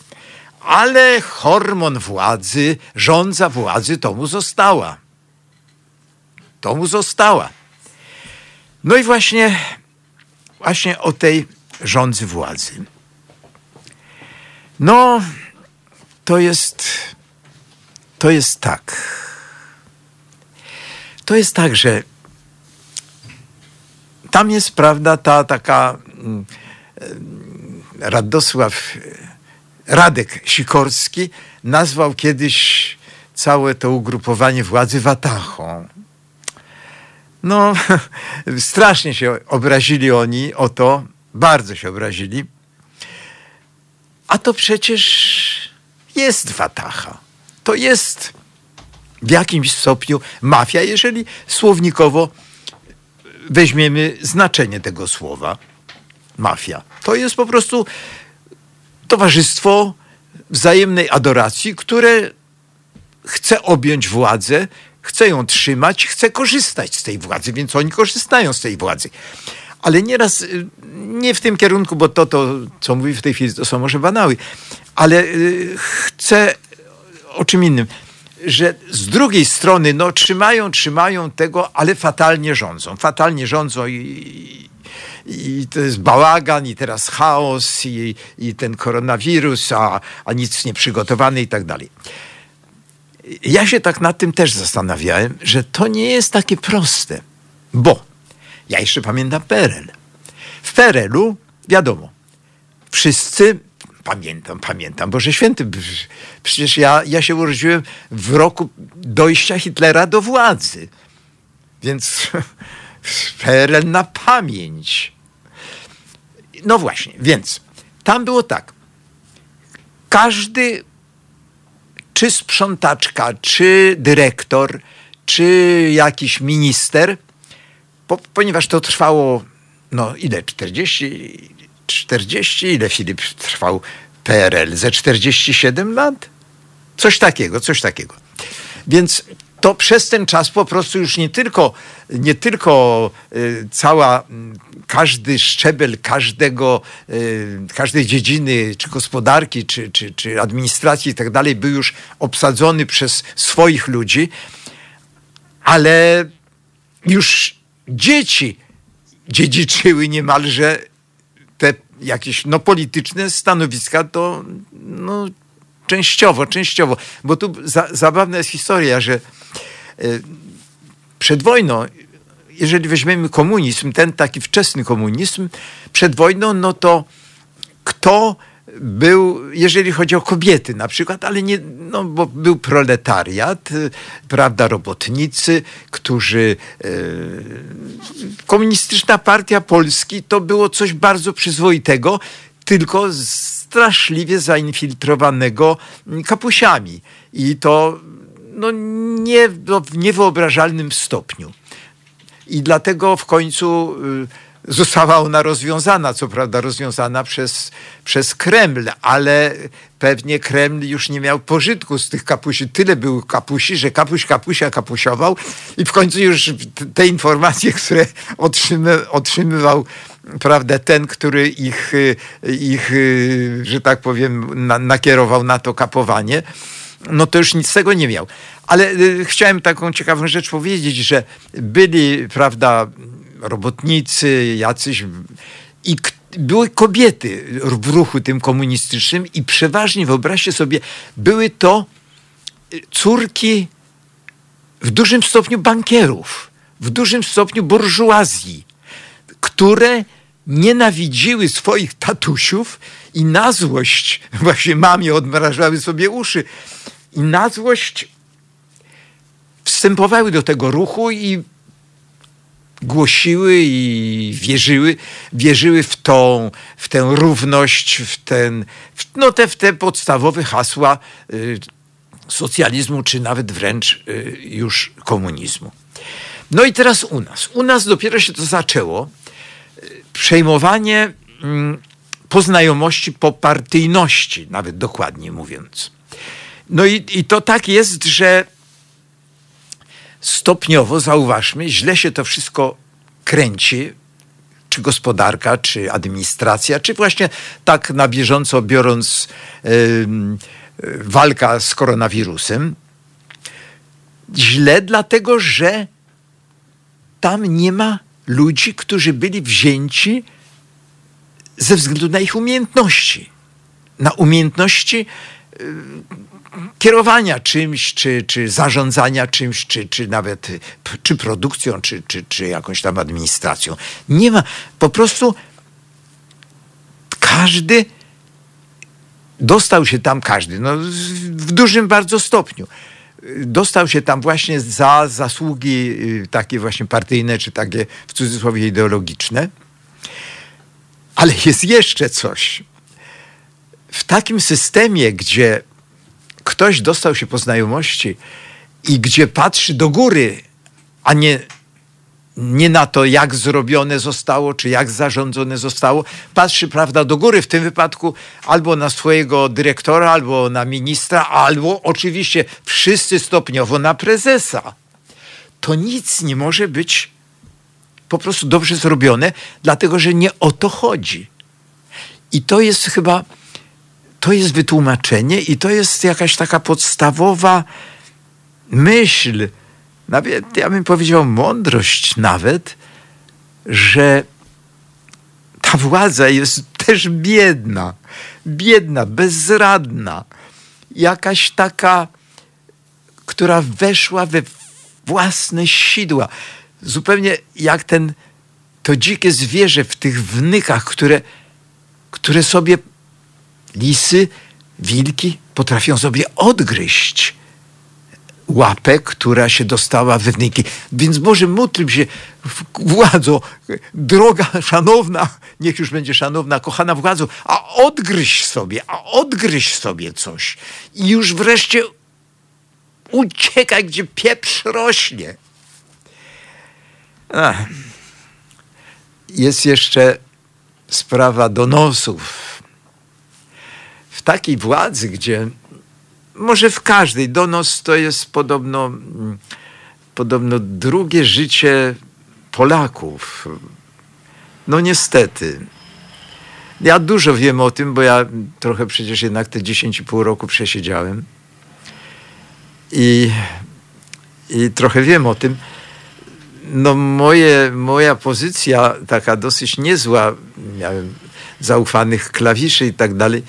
ale hormon władzy, rządza władzy to mu została. To mu została. No i właśnie, właśnie o tej rządzy władzy. No, to jest, to jest tak. To jest tak, że tam jest, prawda, ta taka mm, Radosław Radek Sikorski nazwał kiedyś całe to ugrupowanie władzy watachą. No, strasznie się obrazili oni o to, bardzo się obrazili. A to przecież jest Watacha. To jest w jakimś stopniu mafia, jeżeli słownikowo weźmiemy znaczenie tego słowa mafia. To jest po prostu towarzystwo wzajemnej adoracji, które chce objąć władzę chce ją trzymać, chce korzystać z tej władzy, więc oni korzystają z tej władzy. Ale nieraz y, nie w tym kierunku, bo to, to co mówi w tej chwili, to są może banały, ale y, chce o czym innym że z drugiej strony no, trzymają, trzymają tego, ale fatalnie rządzą. Fatalnie rządzą i, i to jest bałagan, i teraz chaos, i, i ten koronawirus, a, a nic nie przygotowany i tak dalej ja się tak nad tym też zastanawiałem, że to nie jest takie proste, bo ja jeszcze pamiętam PRL. W PRL-u, wiadomo, wszyscy, pamiętam, pamiętam, Boże Święty, przecież ja, ja się urodziłem w roku dojścia Hitlera do władzy, więc PRL na pamięć. No właśnie, więc tam było tak. Każdy czy sprzątaczka, czy dyrektor, czy jakiś minister po, ponieważ to trwało, no ile, 40, 40, ile Filip trwał PRL? Ze 47 lat? Coś takiego, coś takiego. Więc to przez ten czas po prostu już nie tylko, nie tylko y, cała, y, każdy szczebel każdego, y, każdej dziedziny, czy gospodarki, czy, czy, czy administracji i tak dalej, był już obsadzony przez swoich ludzi, ale już dzieci dziedziczyły niemalże te jakieś no, polityczne stanowiska, to no, częściowo, częściowo, bo tu za, zabawna jest historia, że przed wojną, jeżeli weźmiemy komunizm, ten taki wczesny komunizm, przed wojną, no to kto był, jeżeli chodzi o kobiety na przykład, ale nie, no bo był proletariat, y, prawda, robotnicy, którzy, y, komunistyczna partia Polski to było coś bardzo przyzwoitego, tylko straszliwie zainfiltrowanego kapusiami. I to no, nie, no, w niewyobrażalnym stopniu. I dlatego w końcu y, została ona rozwiązana, co prawda rozwiązana przez, przez Kreml, ale pewnie Kreml już nie miał pożytku z tych kapusi. Tyle był kapusi, że kapuś kapusia kapusiował i w końcu już te informacje, które otrzymy, otrzymywał prawda, ten, który ich, ich że tak powiem, na, nakierował na to kapowanie, no to już nic z tego nie miał. Ale y, chciałem taką ciekawą rzecz powiedzieć, że byli, prawda, robotnicy, jacyś i były kobiety w ruchu tym komunistycznym i przeważnie, wyobraźcie sobie, były to córki w dużym stopniu bankierów, w dużym stopniu burżuazji, które nienawidziły swoich tatusiów i na złość, właśnie mamie odmrażały sobie uszy, i na złość wstępowały do tego ruchu i głosiły i wierzyły, wierzyły w tą, w tę równość, w, ten, w, no te, w te podstawowe hasła y, socjalizmu, czy nawet wręcz y, już komunizmu. No i teraz u nas. U nas dopiero się to zaczęło. Przejmowanie mm, poznajomości po partyjności, nawet dokładnie mówiąc. No i, i to tak jest, że stopniowo, zauważmy, źle się to wszystko kręci, czy gospodarka, czy administracja, czy właśnie tak na bieżąco biorąc yy, walka z koronawirusem. Źle dlatego, że tam nie ma ludzi, którzy byli wzięci ze względu na ich umiejętności. Na umiejętności yy, kierowania czymś, czy, czy zarządzania czymś, czy, czy nawet czy produkcją, czy, czy, czy jakąś tam administracją. Nie ma, po prostu każdy dostał się tam każdy, no, w dużym bardzo stopniu. Dostał się tam właśnie za zasługi y, takie właśnie partyjne, czy takie w cudzysłowie ideologiczne. Ale jest jeszcze coś. W takim systemie, gdzie ktoś dostał się po znajomości i gdzie patrzy do góry, a nie, nie na to, jak zrobione zostało, czy jak zarządzone zostało, patrzy, prawda, do góry, w tym wypadku albo na swojego dyrektora, albo na ministra, albo oczywiście wszyscy stopniowo na prezesa. To nic nie może być po prostu dobrze zrobione, dlatego że nie o to chodzi. I to jest chyba to jest wytłumaczenie i to jest jakaś taka podstawowa myśl, nawet ja bym powiedział mądrość nawet, że ta władza jest też biedna, biedna, bezradna, jakaś taka, która weszła we własne sidła. Zupełnie jak ten, to dzikie zwierzę w tych wnykach, które, które sobie lisy, wilki potrafią sobie odgryźć łapę, która się dostała we wniki. Więc Boże, módl się, władzo, droga szanowna, niech już będzie szanowna, kochana władzo, a odgryź sobie, a odgryź sobie coś. I już wreszcie uciekaj, gdzie pieprz rośnie. Ach. jest jeszcze sprawa donosów. W takiej władzy, gdzie może w każdej donos to jest podobno, mm, podobno drugie życie Polaków. No niestety. Ja dużo wiem o tym, bo ja trochę przecież jednak te 10,5 roku przesiedziałem. I, I trochę wiem o tym. No moje, moja pozycja taka dosyć niezła, miałem zaufanych klawiszy i tak dalej,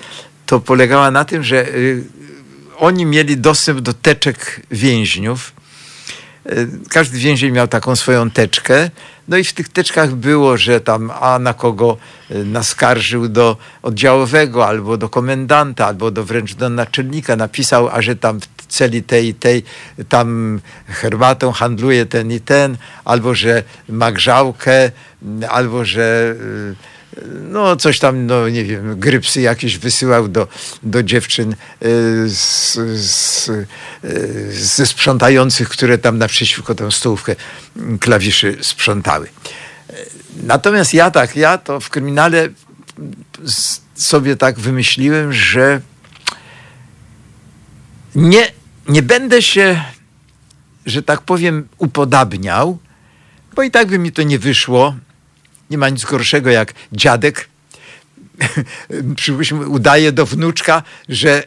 to polegała na tym, że y, oni mieli dostęp do teczek więźniów. Y, każdy więzień miał taką swoją teczkę. No i w tych teczkach było, że tam a na kogo y, naskarżył do oddziałowego, albo do komendanta, albo do wręcz do naczelnika. Napisał, a że tam w celi tej i tej, tam herbatą handluje ten i ten, albo że ma grzałkę, albo że no coś tam, no nie wiem, grypsy jakieś wysyłał do, do dziewczyn y, z, z, y, ze sprzątających, które tam naprzeciwko tę stołówkę klawiszy sprzątały. Natomiast ja tak, ja to w kryminale sobie tak wymyśliłem, że nie, nie będę się, że tak powiem, upodabniał, bo i tak by mi to nie wyszło nie ma nic gorszego jak dziadek przypuśćmy, udaje do wnuczka, że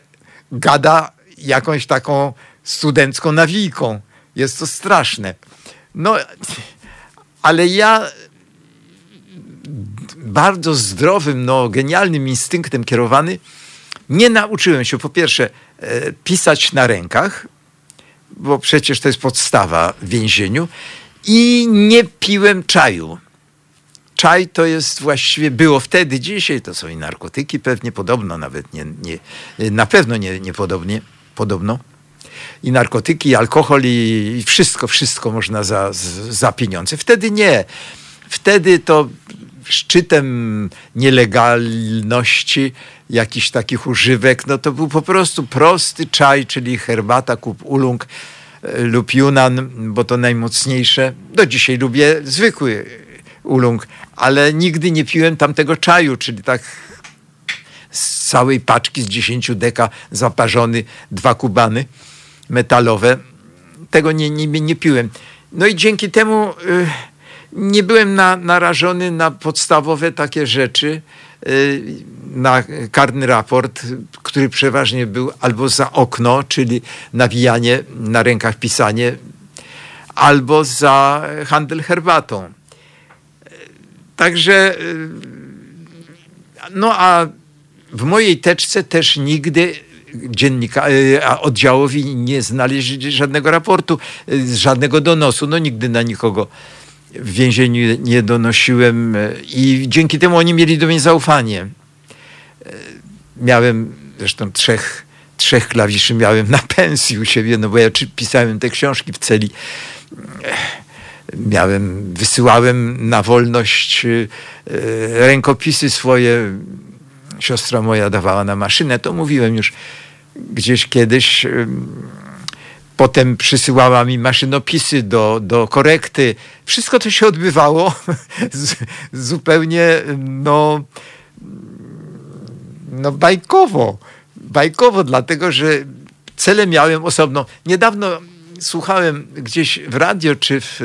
gada jakąś taką studencką nawijką. Jest to straszne. No, ale ja bardzo zdrowym, no, genialnym instynktem kierowany nie nauczyłem się po pierwsze e, pisać na rękach, bo przecież to jest podstawa w więzieniu i nie piłem czaju czaj to jest właściwie, było wtedy, dzisiaj to są i narkotyki pewnie, podobno nawet, nie, nie, na pewno nie, niepodobnie, podobno. I narkotyki, i alkohol, i, i wszystko, wszystko można za, za pieniądze. Wtedy nie. Wtedy to szczytem nielegalności jakichś takich używek, no to był po prostu prosty czaj, czyli herbata, kup ulung e, lub Yunan, bo to najmocniejsze. Do dzisiaj lubię zwykły ulung, ale nigdy nie piłem tamtego czaju, czyli tak z całej paczki z 10 deka zaparzony dwa kubany metalowe. Tego nie, nie, nie piłem. No i dzięki temu y, nie byłem na, narażony na podstawowe takie rzeczy, y, na karny raport, który przeważnie był albo za okno, czyli nawijanie na rękach pisanie, albo za handel herbatą. Także, y, no a w mojej teczce też nigdy dziennika, y, oddziałowi nie znaleźli żadnego raportu, y, żadnego donosu. No nigdy na nikogo w więzieniu nie donosiłem i dzięki temu oni mieli do mnie zaufanie. Miałem zresztą trzech, trzech klawiszy miałem na pensji u siebie, no bo ja pisałem te książki w celi miałem, wysyłałem na wolność y, y, rękopisy swoje. Siostra moja dawała na maszynę, to mówiłem już gdzieś kiedyś. Y, potem przysyłała mi maszynopisy do, do korekty. Wszystko to się odbywało zupełnie no, no bajkowo. Bajkowo, dlatego że cele miałem osobno. Niedawno słuchałem gdzieś w radio, czy w...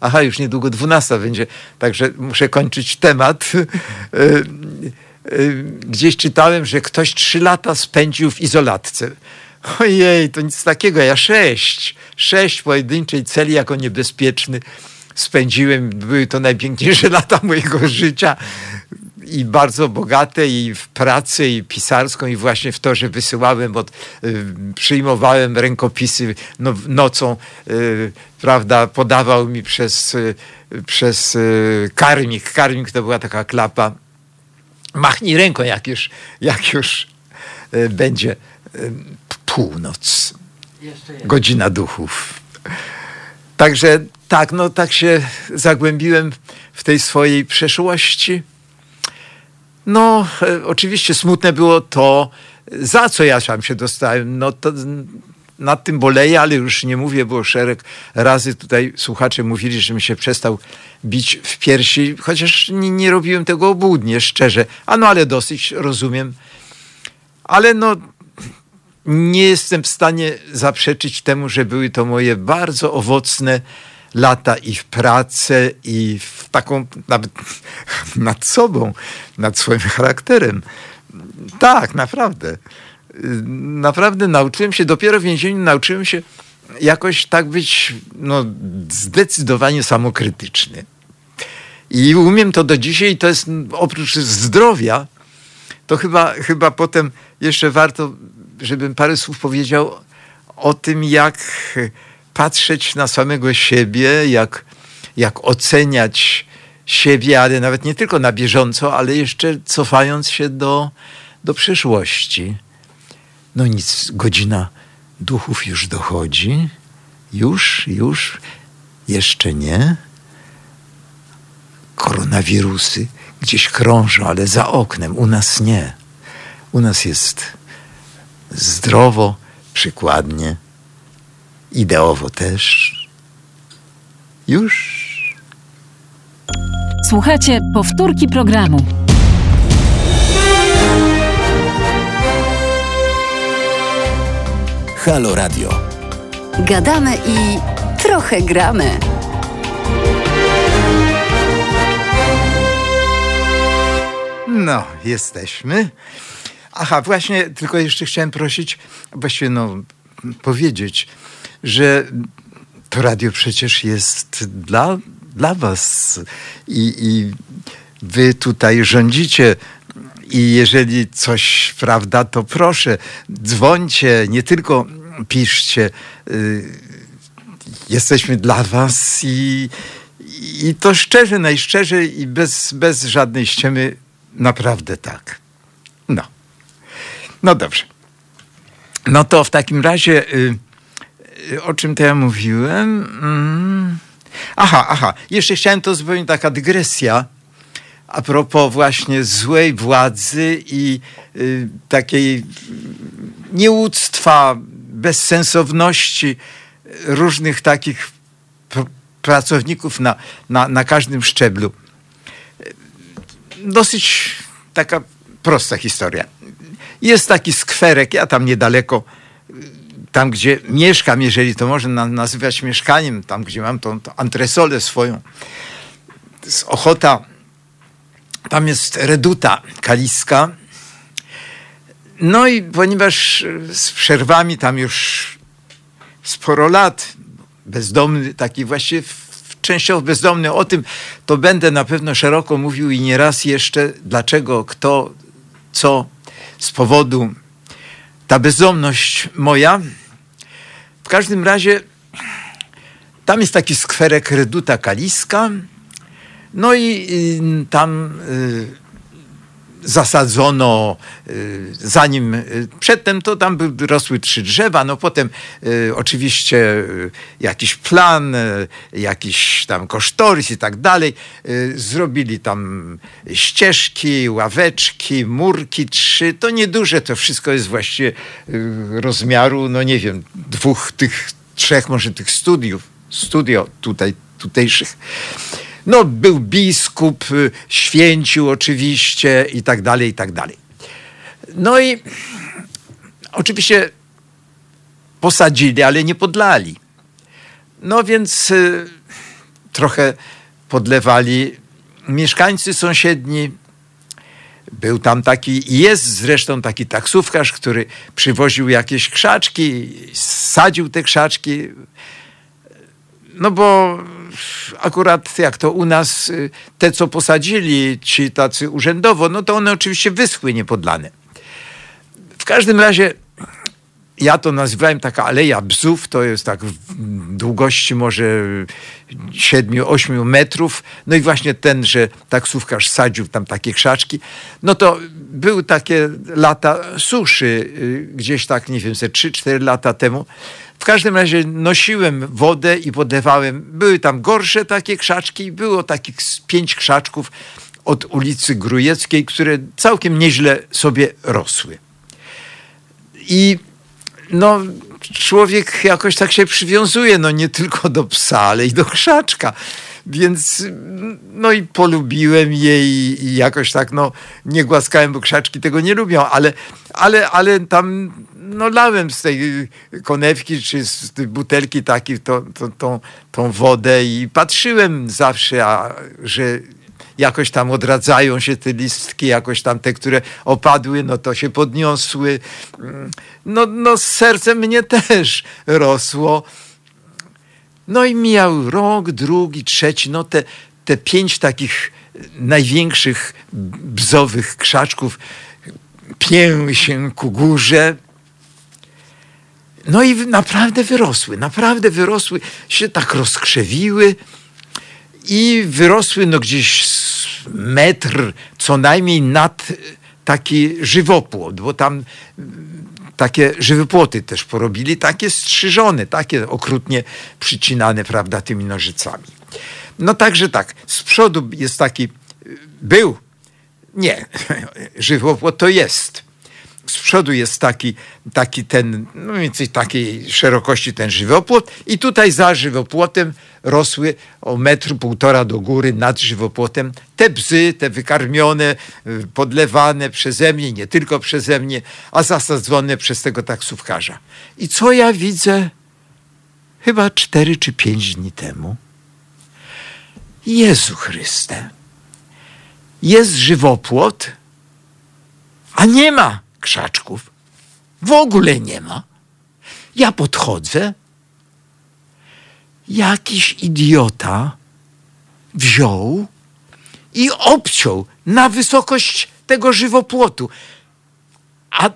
Aha, już niedługo 12 będzie, także muszę kończyć temat. E, e, gdzieś czytałem, że ktoś trzy lata spędził w izolatce. Ojej, to nic takiego. Ja sześć, sześć pojedynczej celi jako niebezpieczny spędziłem. Były to najpiękniejsze lata mojego życia i bardzo bogate i w pracy i pisarską i właśnie w to, że wysyłałem, bo y, przyjmowałem rękopisy no, nocą, y, prawda, podawał mi przez, y, przez karmik. Karmik to była taka klapa. Machnij ręką, jak już, jak już będzie północ. Godzina duchów. Także tak, no tak się zagłębiłem w tej swojej przeszłości. No, e, oczywiście smutne było to, za co ja się dostałem. No to nad tym boleję, ale już nie mówię, bo szereg razy tutaj słuchacze mówili, że mi się przestał bić w piersi, chociaż nie, nie robiłem tego obłudnie, szczerze. A no, ale dosyć rozumiem. Ale no, nie jestem w stanie zaprzeczyć temu, że były to moje bardzo owocne lata i w pracę, i w taką nawet nad sobą, nad swoim charakterem. Tak, naprawdę. Naprawdę nauczyłem się, dopiero w więzieniu nauczyłem się jakoś tak być no, zdecydowanie samokrytyczny. I umiem to do dzisiaj, to jest oprócz zdrowia, to chyba, chyba potem jeszcze warto, żebym parę słów powiedział o tym, jak patrzeć na samego siebie, jak, jak oceniać siebie, ale nawet nie tylko na bieżąco, ale jeszcze cofając się do, do przyszłości. No nic, godzina duchów już dochodzi. Już, już, jeszcze nie. Koronawirusy gdzieś krążą, ale za oknem. U nas nie. U nas jest zdrowo, przykładnie, ideowo też. Już. Słuchajcie powtórki programu. Halo Radio. Gadamy i trochę gramy. No, jesteśmy. Aha, właśnie, tylko jeszcze chciałem prosić, właściwie no, powiedzieć, że to radio przecież jest dla, dla was I, i wy tutaj rządzicie i jeżeli coś prawda, to proszę, dzwońcie, nie tylko piszcie. Y, jesteśmy dla was i, i to szczerze, najszczerzej i bez, bez żadnej ściemy, naprawdę tak. No. No dobrze. No to w takim razie, y, o czym to ja mówiłem? Mm. Aha, aha. Jeszcze chciałem to zupełnie taka dygresja a propos właśnie złej władzy i y, takiej nieuctwa, bezsensowności różnych takich pr pracowników na, na, na każdym szczeblu. Dosyć taka prosta historia. Jest taki skwerek, ja tam niedaleko, tam gdzie mieszkam, jeżeli to można nazywać mieszkaniem, tam gdzie mam tą, tą antresolę swoją, z Ochota, tam jest reduta kaliska. No i ponieważ z przerwami tam już sporo lat, bezdomny, taki właściwie częściowo bezdomny, o tym to będę na pewno szeroko mówił i nieraz jeszcze, dlaczego, kto, co, z powodu ta bezdomność moja. W każdym razie tam jest taki skwerek Reduta Kaliska, no i tam y, zasadzono, y, zanim y, przedtem to tam rosły trzy drzewa, no potem oczywiście jakiś plan, jakiś tam kosztorys i tak dalej. Zrobili tam ścieżki, ławeczki, murki trzy. To nieduże, to wszystko jest właściwie rozmiaru, no nie wiem, dwóch tych, trzech może tych studiów, studio tutaj, tutejszych. No, był biskup, y, święcił oczywiście i tak dalej, i tak dalej. No i oczywiście posadzili, ale nie podlali. No więc y, trochę podlewali mieszkańcy sąsiedni. Był tam taki, jest zresztą taki taksówkarz, który przywoził jakieś krzaczki, sadził te krzaczki. No bo akurat jak to u nas, y, te co posadzili ci tacy urzędowo, no to one oczywiście wyschły niepodlane. W każdym razie ja to nazywałem taka aleja bzów, to jest tak długości może 7-8 metrów. No i właśnie ten, że taksówkarz sadził tam takie krzaczki, no to były takie lata suszy, y, gdzieś tak, nie wiem, ze 3-4 lata temu. W każdym razie nosiłem wodę i podlewałem. Były tam gorsze takie krzaczki, było takich pięć krzaczków od ulicy Grujeckiej, które całkiem nieźle sobie rosły. I no człowiek jakoś tak się przywiązuje, no nie tylko do psa, ale i do krzaczka. Więc no i polubiłem jej i jakoś tak no nie głaskałem, bo krzaczki tego nie lubią, ale, ale, ale tam no lałem z tej konewki czy z tej butelki takiej to, to, tą, tą wodę i patrzyłem zawsze, a, że jakoś tam odradzają się te listki, jakoś tam te, które opadły, no to się podniosły. No, no serce mnie też rosło. No i mijał rok, drugi, trzeci, no te, te pięć takich największych bzowych krzaczków pięły się ku górze. No i naprawdę wyrosły, naprawdę wyrosły, się tak rozkrzewiły i wyrosły no gdzieś metr co najmniej nad taki żywopłot, bo tam takie żywopłoty też porobili, takie strzyżone, takie okrutnie przycinane, prawda, tymi nożycami. No także tak, z przodu jest taki, był, nie, żywopłot to jest z przodu jest taki, taki ten, no mniej więcej takiej szerokości ten żywopłot i tutaj za żywopłotem rosły o metr, półtora do góry nad żywopłotem te bzy, te wykarmione, y, podlewane przeze mnie, nie tylko przeze mnie, a zasadzone przez tego taksówkarza. I co ja widzę chyba cztery czy pięć dni temu? Jezu Chryste, jest żywopłot, a nie ma krzaczków. W ogóle nie ma. Ja podchodzę. Jakiś idiota wziął i obciął na wysokość tego żywopłotu. A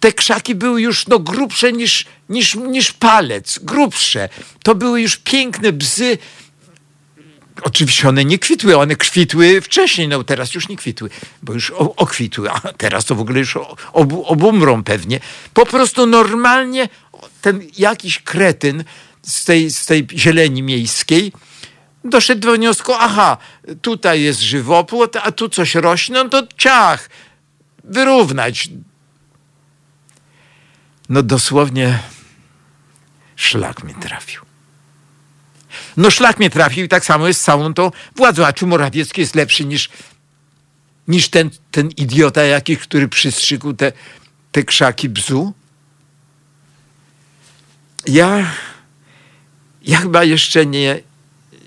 te krzaki były już no, grubsze niż, niż, niż palec, grubsze. To były już piękne bzy, Oczywiście one nie kwitły, one kwitły wcześniej, no teraz już nie kwitły, bo już okwitły, a teraz to w ogóle już ob, obumrą pewnie. Po prostu normalnie ten jakiś kretyn z tej, z tej zieleni miejskiej doszedł do wniosku, aha, tutaj jest żywopłot, a tu coś rośnie, no to ciach, wyrównać. No dosłownie szlak mi trafił. No szlak mnie trafił i tak samo jest z całą tą władzą. A czy Morawiecki jest lepszy niż, niż ten, ten idiota jakiś, który przystrzygł te, te krzaki bzu? Ja, ja chyba jeszcze nie,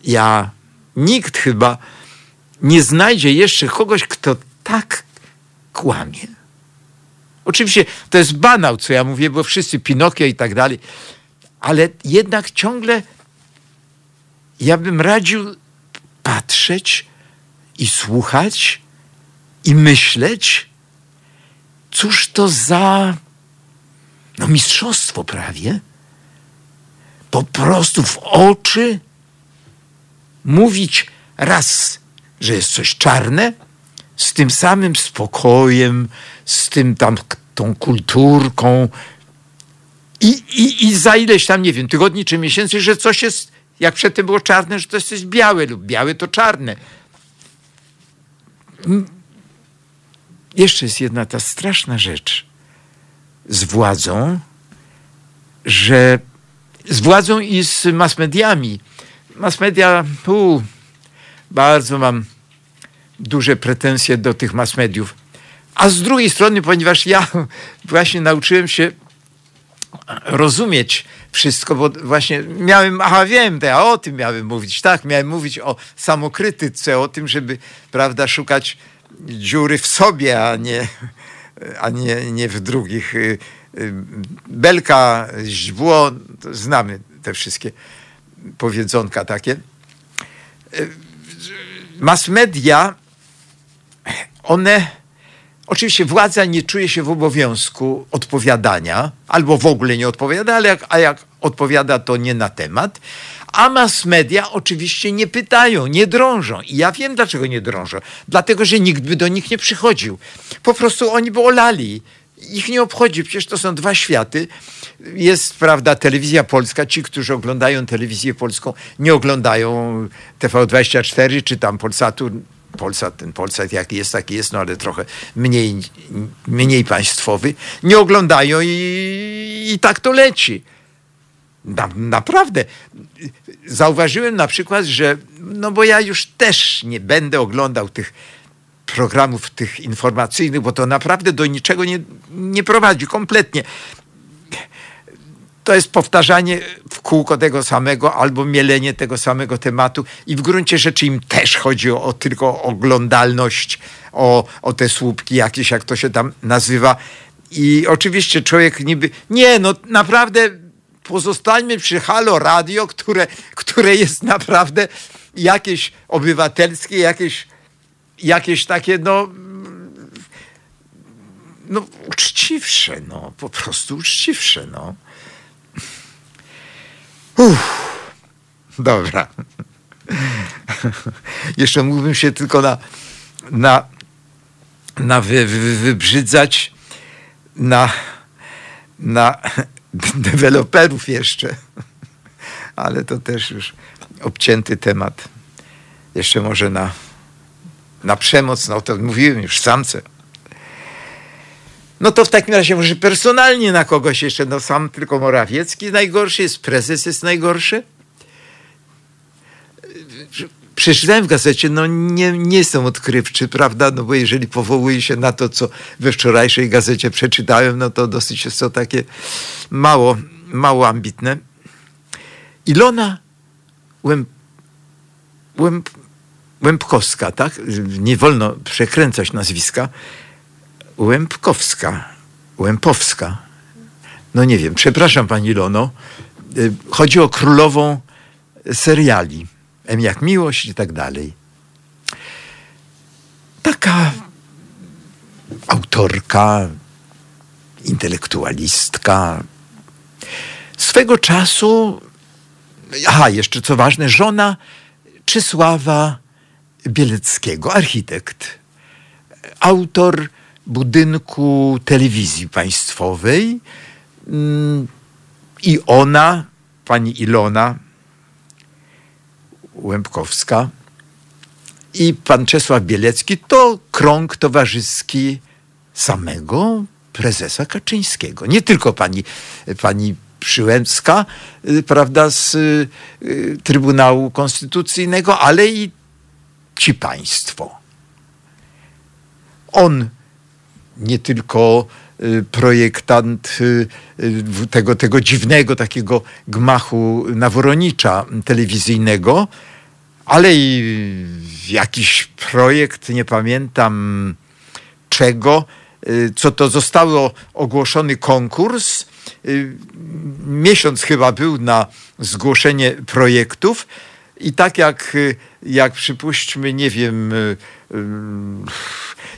ja, nikt chyba nie znajdzie jeszcze kogoś, kto tak kłamie. Oczywiście to jest banał, co ja mówię, bo wszyscy Pinokio i tak dalej, ale jednak ciągle ja bym radził patrzeć i słuchać i myśleć, cóż to za no, mistrzostwo prawie. Po prostu w oczy mówić raz, że jest coś czarne, z tym samym spokojem, z tym tam tą kulturką i, i, i za ileś tam, nie wiem, tygodni czy miesięcy, że coś jest jak przedtem było czarne, że to jest białe lub białe to czarne. Jeszcze jest jedna ta straszna rzecz z władzą, że z władzą i z mass mediami. Mass media, uu, bardzo mam duże pretensje do tych mass mediów. A z drugiej strony, ponieważ ja właśnie nauczyłem się rozumieć wszystko, bo właśnie miałem, aha wiem, to ja o tym miałem mówić, tak, miałem mówić o samokrytyce, o tym, żeby, prawda, szukać dziury w sobie, a nie, a nie, nie w drugich. Y, y, belka, źdźbło, znamy te wszystkie powiedzonka takie. Y, mass media, one Oczywiście władza nie czuje się w obowiązku odpowiadania, albo w ogóle nie odpowiada, ale jak, a jak odpowiada, to nie na temat. A mass media oczywiście nie pytają, nie drążą. I ja wiem, dlaczego nie drążą. Dlatego, że nikt by do nich nie przychodził. Po prostu oni by olali. Ich nie obchodzi, przecież to są dwa światy. Jest, prawda, telewizja polska. Ci, którzy oglądają telewizję polską, nie oglądają TV24 czy tam Polsatu Polsat, ten Polsat jaki jest, taki jest, no ale trochę mniej, mniej państwowy, nie oglądają i, i tak to leci. Na, naprawdę. Zauważyłem na przykład, że, no bo ja już też nie będę oglądał tych programów tych informacyjnych, bo to naprawdę do niczego nie, nie prowadzi kompletnie. To jest powtarzanie w kółko tego samego albo mielenie tego samego tematu i w gruncie rzeczy im też chodzi o, o tylko oglądalność, o, o te słupki jakieś, jak to się tam nazywa. I oczywiście człowiek niby, nie no naprawdę pozostańmy przy Halo Radio, które, które jest naprawdę jakieś obywatelskie, jakieś, jakieś takie, no, no uczciwsze, no, po prostu uczciwsze, no. Uff, dobra. Jeszcze mógłbym się tylko na, na, na wy, wy, wybrzydzać na, na deweloperów jeszcze, ale to też już obcięty temat. Jeszcze może na, na przemoc, no to mówiłem już, samce. No to w takim razie może personalnie na kogoś jeszcze, no sam tylko Morawiecki najgorszy jest, prezes jest najgorszy. Przeczytałem w gazecie, no nie, nie jestem odkrywczy, prawda, no bo jeżeli powołuję się na to, co we wczorajszej gazecie przeczytałem, no to dosyć jest to takie mało, mało ambitne. Ilona Łęp, Łęp, Łępkowska, tak? Nie wolno przekręcać nazwiska. Łępkowska, Łępowska. No nie wiem, przepraszam pani Lono. Y, chodzi o królową seriali. M jak miłość i tak dalej. Taka autorka, intelektualistka. Swego czasu, aha, jeszcze co ważne, żona Czesława Bieleckiego, architekt, autor budynku telewizji państwowej mm, i ona, pani Ilona Łębkowska i pan Czesław Bielecki to krąg towarzyski samego prezesa Kaczyńskiego. Nie tylko pani, pani Przyłębska, y, prawda, z y, Trybunału Konstytucyjnego, ale i ci państwo. On nie tylko y, projektant tego, tego dziwnego takiego gmachu Naworonicza telewizyjnego, ale i jakiś projekt, nie pamiętam czego, Y, co to zostało ogłoszony konkurs. Y, miesiąc chyba był na zgłoszenie projektów. I tak jak, y, jak przypuśćmy, nie wiem,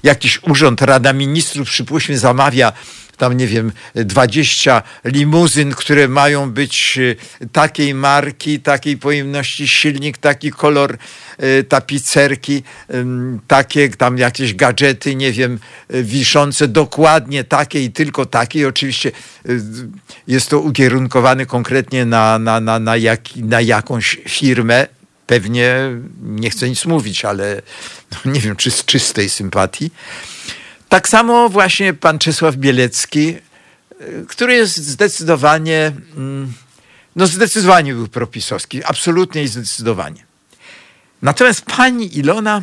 jakiś urząd, Rada Ministrów, przypuśćmy, zamawia tam nie wiem, 20 limuzyn, które mają być e, takiej marki, takiej pojemności silnik, taki kolor e, tapicerki, takie tam jakieś gadżety, nie wiem, e, wiszące dokładnie takie i tylko takie. Oczywiście jest to ukierunkowane konkretnie na, na, na, na, jak, na jakąś firmę, pewnie nie chcę nic mówić, ale no nie wiem, czy z czystej sympatii. Tak samo właśnie pan Czesław Bielecki, y, który jest zdecydowanie, mm, no zdecydowanie był propisowski, absolutnie i zdecydowanie. Natomiast pani Ilona,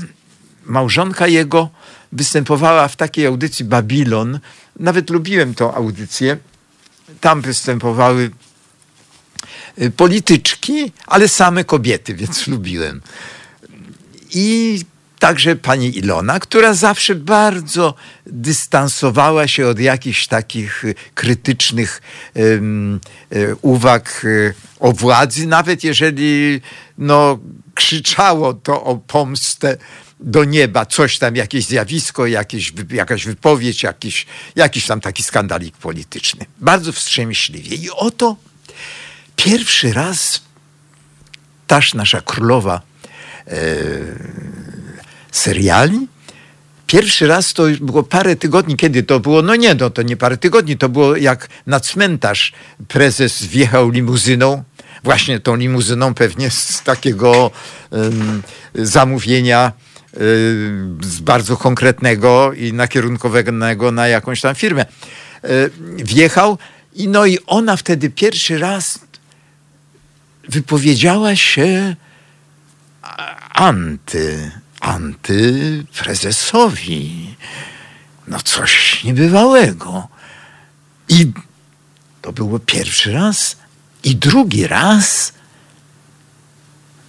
małżonka jego, występowała w takiej audycji Babilon. Nawet lubiłem tą audycję. Tam występowały polityczki, ale same kobiety, więc lubiłem. I także pani Ilona, która zawsze bardzo dystansowała się od jakichś takich y, krytycznych um, uwag y, o władzy, nawet jeżeli no, krzyczało to o pomstę do nieba, coś tam, jakieś zjawisko, jakieś, jakaś wypowiedź, jakiś, jakiś tam taki skandalik polityczny. Bardzo wstrzemięźliwie. I oto pierwszy raz taż nasza królowa e, seriali. Pierwszy raz to było parę tygodni, kiedy to było, no nie, no to nie parę tygodni, to było jak na cmentarz prezes wjechał limuzyną, właśnie tą limuzyną pewnie z takiego um, zamówienia z bardzo konkretnego i nakierunkowego na jakąś tam firmę. Wjechał i no i ona wtedy pierwszy raz wypowiedziała się anty, antyprezesowi. No coś niebywałego. I to było pierwszy raz. I drugi raz,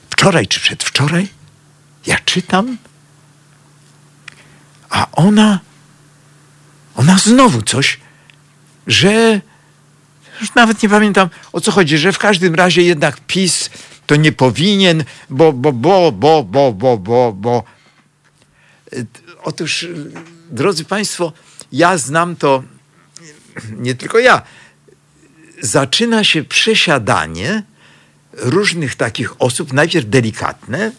wczoraj czy przedwczoraj, ja czytam, a ona, ona znowu coś, że już nawet nie pamiętam o co chodzi, że w każdym razie jednak PiS to nie powinien, bo, bo, bo, bo, bo, bo, bo, bo. Otóż, drodzy Państwo, ja znam to, nie tylko ja, zaczyna się przesiadanie różnych takich osób, najpierw delikatne,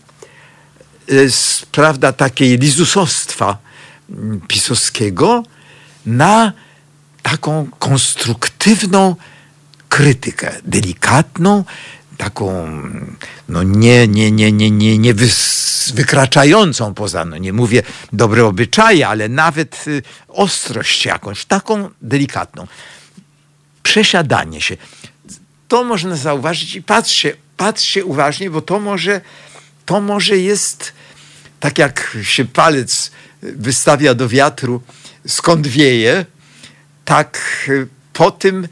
z, prawda, takiej lizusostwa pisowskiego na taką konstruktywną krytykę, delikatną, taką no nie, nie, nie, nie, nie, nie wykraczającą poza, no nie mówię dobre obyczaje, ale nawet y, ostrość jakąś, taką delikatną. Przesiadanie się. To można zauważyć i patrzcie, patrzcie uważnie, bo to może, to może jest tak jak się palec wystawia do wiatru, skąd wieje, tak y, po tym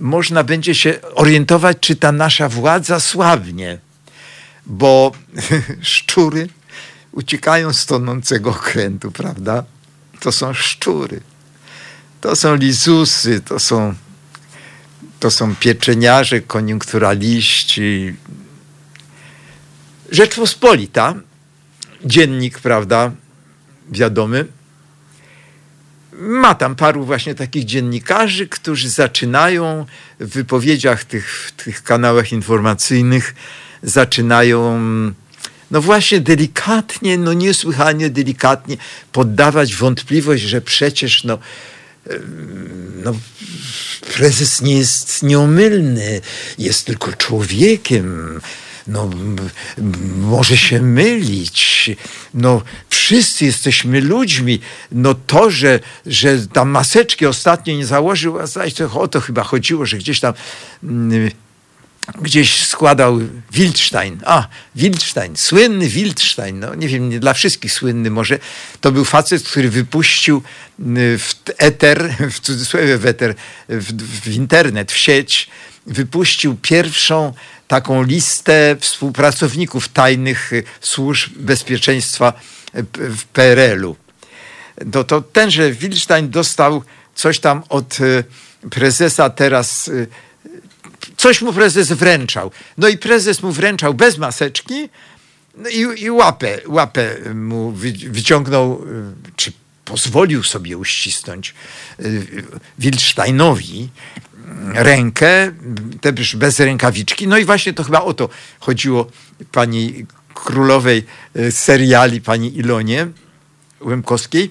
można będzie się orientować, czy ta nasza władza słabnie, bo szczury uciekają z tonącego okrętu, prawda? To są szczury. To są lizusy, to są, to są pieczeniarze, koniunkturaliści. Rzeczpospolita, dziennik, prawda, wiadomy, ma tam paru właśnie takich dziennikarzy, którzy zaczynają w wypowiedziach tych, w tych kanałach informacyjnych, zaczynają no właśnie delikatnie, no niesłychanie delikatnie poddawać wątpliwość, że przecież no, no prezes nie jest nieomylny, jest tylko człowiekiem, no, może się mylić. No, wszyscy jesteśmy ludźmi. No to, że, że tam maseczki ostatnio nie założył, a to, o to chyba chodziło, że gdzieś tam gdzieś składał Wildstein. A, Wildstein, słynny Wildstein, no nie wiem, nie dla wszystkich słynny może. To był facet, który wypuścił w eter, w cudzysłowie w eter, w, w internet, w sieć, wypuścił pierwszą taką listę współpracowników tajnych y, służb bezpieczeństwa y, w PRL-u. No to tenże Wilstein dostał coś tam od y, prezesa teraz, coś mu prezes wręczał. No i prezes mu wręczał bez maseczki no i, i łapę, łapę mu wyciągnął, czy pozwolił sobie uścisnąć Wilsteinowi rękę, też bez rękawiczki. No i właśnie to chyba o to chodziło pani królowej e, seriali, pani Ilonie Łemkowskiej.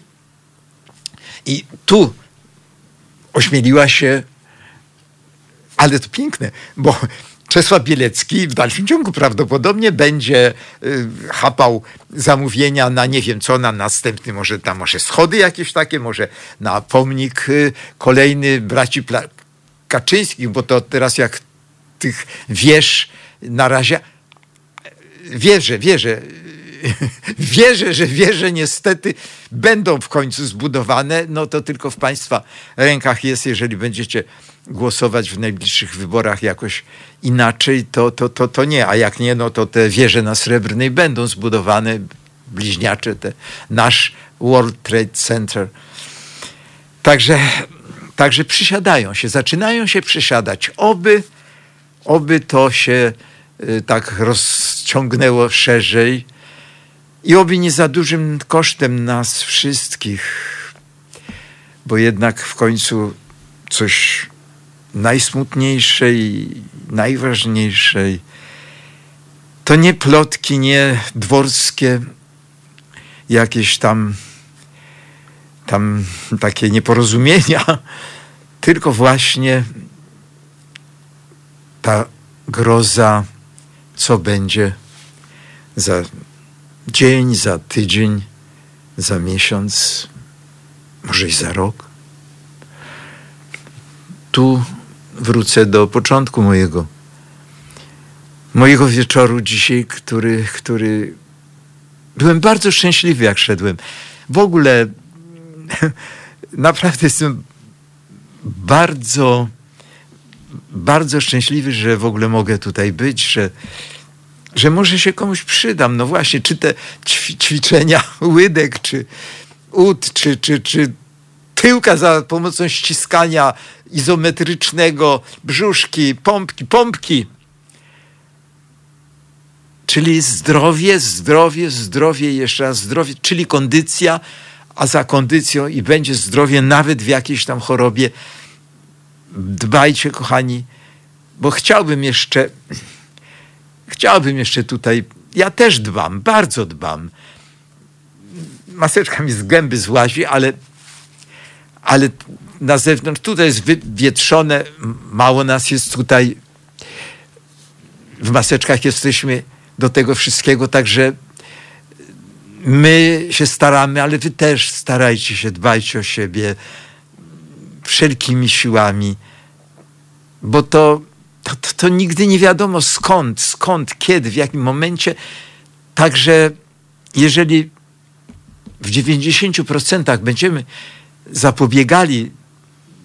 I tu ośmieliła się, ale to piękne, bo Czesław Bielecki w dalszym ciągu prawdopodobnie będzie y, chapał zamówienia na nie wiem co, na następny, może tam może schody jakieś takie, może na pomnik y, kolejny braci Kaczyńskich, bo to teraz jak tych wież na razie wierzę, wierzę, wierzę, że wierzę niestety będą w końcu zbudowane, no to tylko w Państwa rękach jest, jeżeli będziecie głosować w najbliższych wyborach jakoś inaczej, to, to, to, to nie, a jak nie, no to te wieże na Srebrnej będą zbudowane, bliźniacze, te, nasz World Trade Center. Także Także przysiadają się, zaczynają się przysiadać. Oby, oby to się y, tak rozciągnęło szerzej i oby nie za dużym kosztem nas wszystkich, bo jednak w końcu coś najsmutniejszej, najważniejszej to nie plotki, nie dworskie jakieś tam tam takie nieporozumienia, tylko właśnie ta groza, co będzie za dzień, za tydzień, za miesiąc, może i za rok. Tu wrócę do początku mojego, mojego wieczoru dzisiaj, który, który byłem bardzo szczęśliwy, jak szedłem. W ogóle naprawdę jestem bardzo, bardzo szczęśliwy, że w ogóle mogę tutaj być, że, że może się komuś przydam. No właśnie, czy te ćwiczenia łydek, czy ud, czy, czy, czy tyłka za pomocą ściskania izometrycznego, brzuszki, pompki, pompki. Czyli zdrowie, zdrowie, zdrowie, jeszcze raz zdrowie, czyli kondycja, a za kondycją i będzie zdrowie nawet w jakiejś tam chorobie. Dbajcie, kochani, bo chciałbym jeszcze, chciałbym jeszcze tutaj, ja też dbam, bardzo dbam. Maseczka mi z gęby złazi, ale, ale na zewnątrz, tutaj jest wywietrzone, mało nas jest tutaj, w maseczkach jesteśmy do tego wszystkiego, także my się staramy, ale wy też starajcie się, dbajcie o siebie wszelkimi siłami, bo to, to, to, nigdy nie wiadomo skąd, skąd, kiedy, w jakim momencie. Także jeżeli w 90% będziemy zapobiegali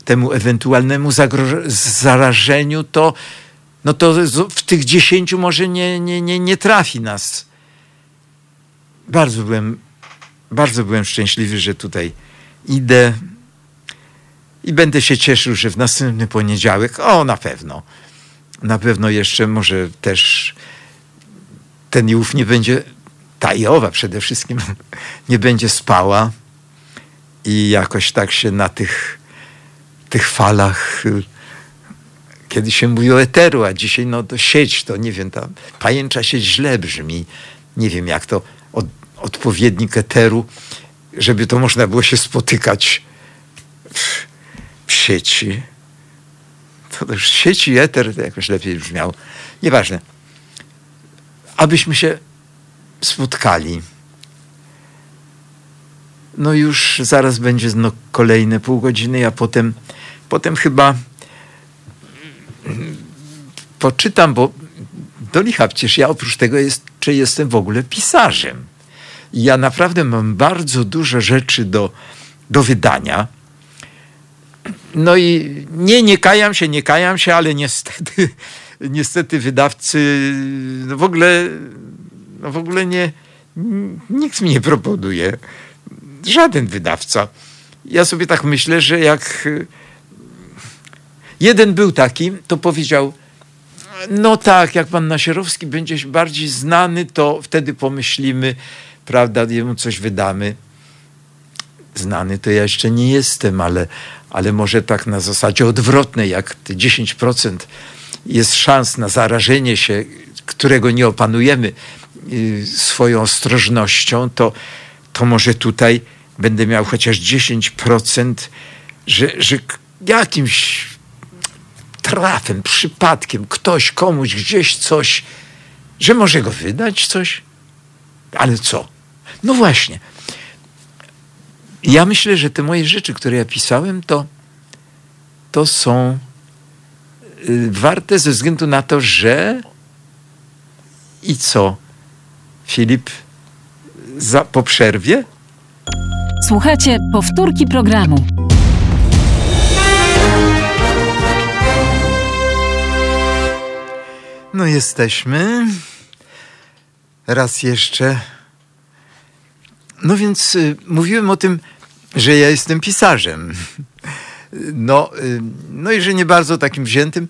temu ewentualnemu zarażeniu, to, no to w tych 10 może nie, nie, nie, nie trafi nas bardzo byłem, bardzo byłem szczęśliwy, że tutaj idę i będę się cieszył, że w następny poniedziałek, o na pewno, na pewno jeszcze może też ten Jów nie będzie, ta Jowa przede wszystkim nie będzie spała i jakoś tak się na tych, tych falach kiedy się mówi o eteru, a dzisiaj no to sieć, to nie wiem, ta pajęcza sieć źle brzmi. Nie wiem, jak to odpowiednik eteru, żeby to można było się spotykać w, w sieci. To też sieci eter to jakoś lepiej brzmiało. Nieważne. Abyśmy się spotkali. No już zaraz będzie no kolejne pół godziny, a potem, potem chyba poczytam, bo do licha przecież ja oprócz tego jeszcze jestem w ogóle pisarzem. Ja naprawdę mam bardzo dużo rzeczy do, do wydania. No i nie, nie kajam się, nie kajam się, ale niestety, niestety wydawcy no w ogóle, no w ogóle nie, nikt mi nie proponuje. Żaden wydawca. Ja sobie tak myślę, że jak jeden był taki, to powiedział, no tak, jak pan Nasierowski będzie bardziej znany, to wtedy pomyślimy, prawda, jemu coś wydamy. Znany to ja jeszcze nie jestem, ale, ale może tak na zasadzie odwrotnej, jak te 10% jest szans na zarażenie się, którego nie opanujemy y, swoją ostrożnością, to, to może tutaj będę miał chociaż 10%, że, że jakimś trafem, przypadkiem, ktoś komuś gdzieś coś, że może go wydać coś? Ale co? No właśnie. Ja myślę, że te moje rzeczy, które ja pisałem, to, to są y, warte ze względu na to, że i co? Filip, za, po przerwie? Słuchajcie, powtórki programu. No jesteśmy. Raz jeszcze. No więc y, mówiłem o tym, że ja jestem pisarzem. No, y, no i że nie bardzo takim wziętym.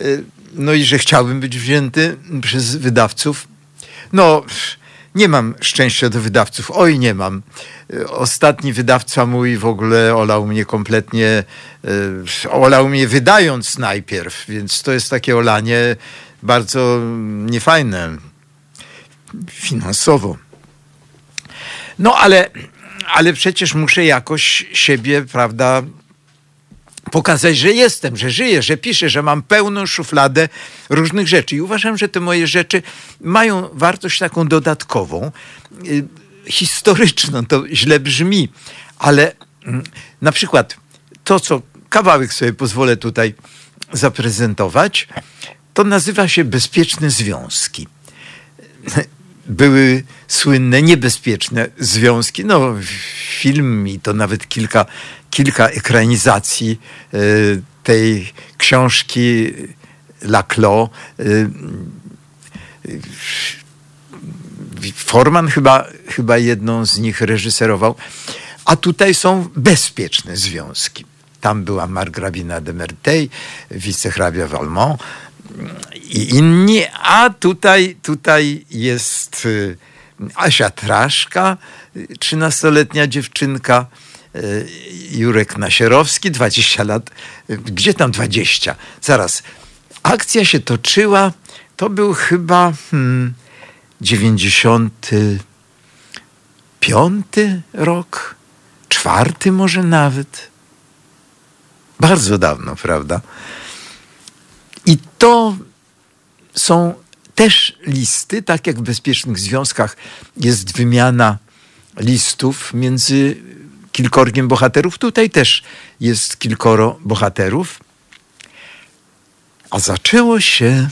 Y, no i że chciałbym być wzięty przez wydawców. No, nie mam szczęścia do wydawców. Oj, nie mam. Ostatni wydawca mój w ogóle olał mnie kompletnie, olał mnie wydając najpierw, więc to jest takie olanie bardzo niefajne finansowo. No ale, ale przecież muszę jakoś siebie, prawda, pokazać, że jestem, że żyję, że piszę, że mam pełną szufladę różnych rzeczy. I uważam, że te moje rzeczy mają wartość taką dodatkową, y, historyczną. To źle brzmi, ale mm, na przykład to, co kawałek sobie pozwolę tutaj zaprezentować, to nazywa się Bezpieczne Związki. Były słynne, niebezpieczne związki. No, film i to nawet kilka, kilka ekranizacji y, tej książki Laclos. Y, Forman chyba, chyba jedną z nich reżyserował. A tutaj są bezpieczne związki. Tam była margrabina de Merteuil, wicehrabia Valmont i inni, a tutaj, tutaj jest y, Asia Traszka, trzynastoletnia dziewczynka, y, Jurek Nasierowski, 20 lat. Gdzie tam 20? Zaraz. Akcja się toczyła, to był chyba hmm, 95 rok, czwarty może nawet. Bardzo dawno, prawda? I to są też listy, tak jak w bezpiecznych związkach jest wymiana listów między kilkorgiem bohaterów. Tutaj też jest kilkoro bohaterów. A zaczęło się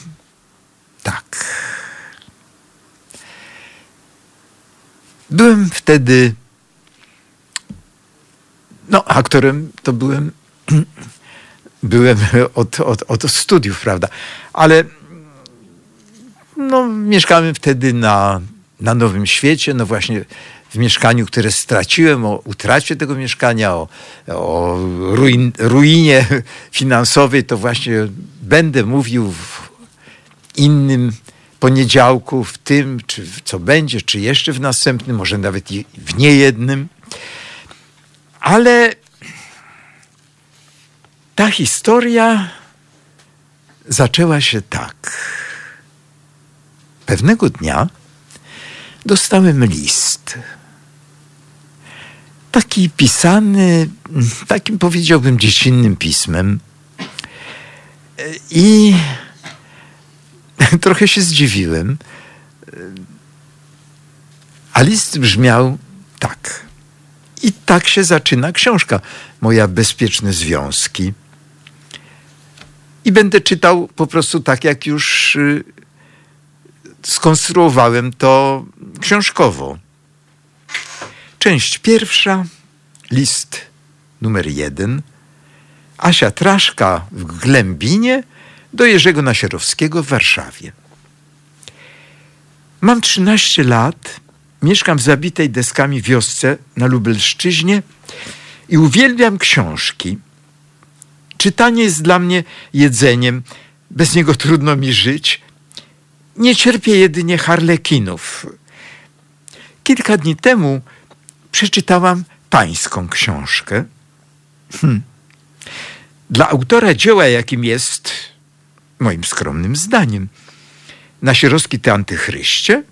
tak. Byłem wtedy, no aktorem to byłem byłem od, od, od studiów, prawda? Ale no, mieszkałem wtedy na, na Nowym Świecie, no właśnie w mieszkaniu, które straciłem, o utracie tego mieszkania, o, o ruin, ruinie finansowej, to właśnie będę mówił w innym poniedziałku, w tym, czy co będzie, czy jeszcze w następnym, może nawet w niejednym. Ale ta historia zaczęła się tak. Pewnego dnia dostałem list. Taki pisany, takim powiedziałbym dziecinnym pismem. I trochę się zdziwiłem. A list brzmiał tak. I tak się zaczyna książka moja Bezpieczne Związki. I będę czytał po prostu tak, jak już y, skonstruowałem to książkowo. Część pierwsza, list numer jeden. Asia Traszka w Glębinie do Jerzego Nasierowskiego w Warszawie. Mam 13 lat, mieszkam w zabitej deskami wiosce na Lubelszczyźnie i uwielbiam książki. Czytanie jest dla mnie jedzeniem, bez niego trudno mi żyć. Nie cierpię jedynie harlekinów. Kilka dni temu przeczytałam pańską książkę. Hm. Dla autora dzieła, jakim jest, moim skromnym zdaniem, Nasierowski ty antychryście,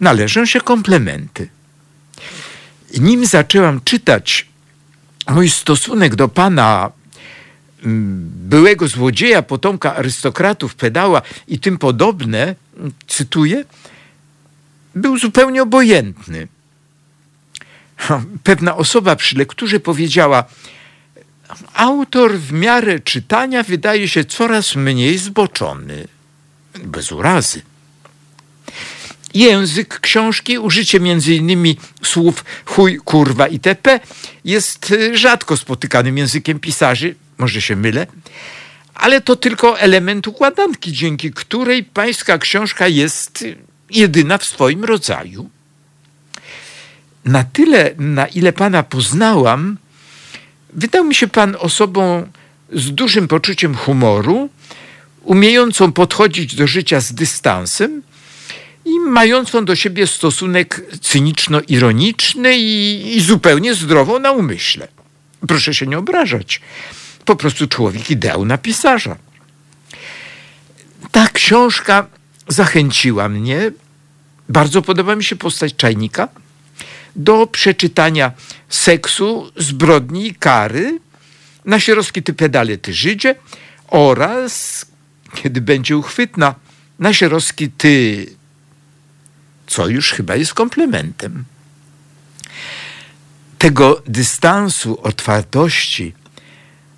należą się komplementy. Nim zaczęłam czytać mój stosunek do pana byłego złodzieja, potomka arystokratów, pedała i tym podobne, cytuję, był zupełnie obojętny. Pewna osoba przy lekturze powiedziała: Autor w miarę czytania wydaje się coraz mniej zboczony. Bez urazy. Język książki, użycie innymi słów chuj, kurwa itp. jest y, rzadko spotykanym językiem pisarzy, może się mylę, ale to tylko element układanki, dzięki której pańska książka jest jedyna w swoim rodzaju. Na tyle, na ile pana poznałam, wydał mi się pan osobą z dużym poczuciem humoru, umiejącą podchodzić do życia z dystansem i mającą do siebie stosunek cyniczno-ironiczny i, i zupełnie zdrową na umyśle. Proszę się nie obrażać po prostu człowiek ideał na pisarza. Ta książka zachęciła mnie, bardzo podoba mi się postać czajnika, do przeczytania seksu, zbrodni i kary Na sierowski ty pedale ty Żydzie oraz, kiedy będzie uchwytna, na sierowski ty, co już chyba jest komplementem. Tego dystansu, otwartości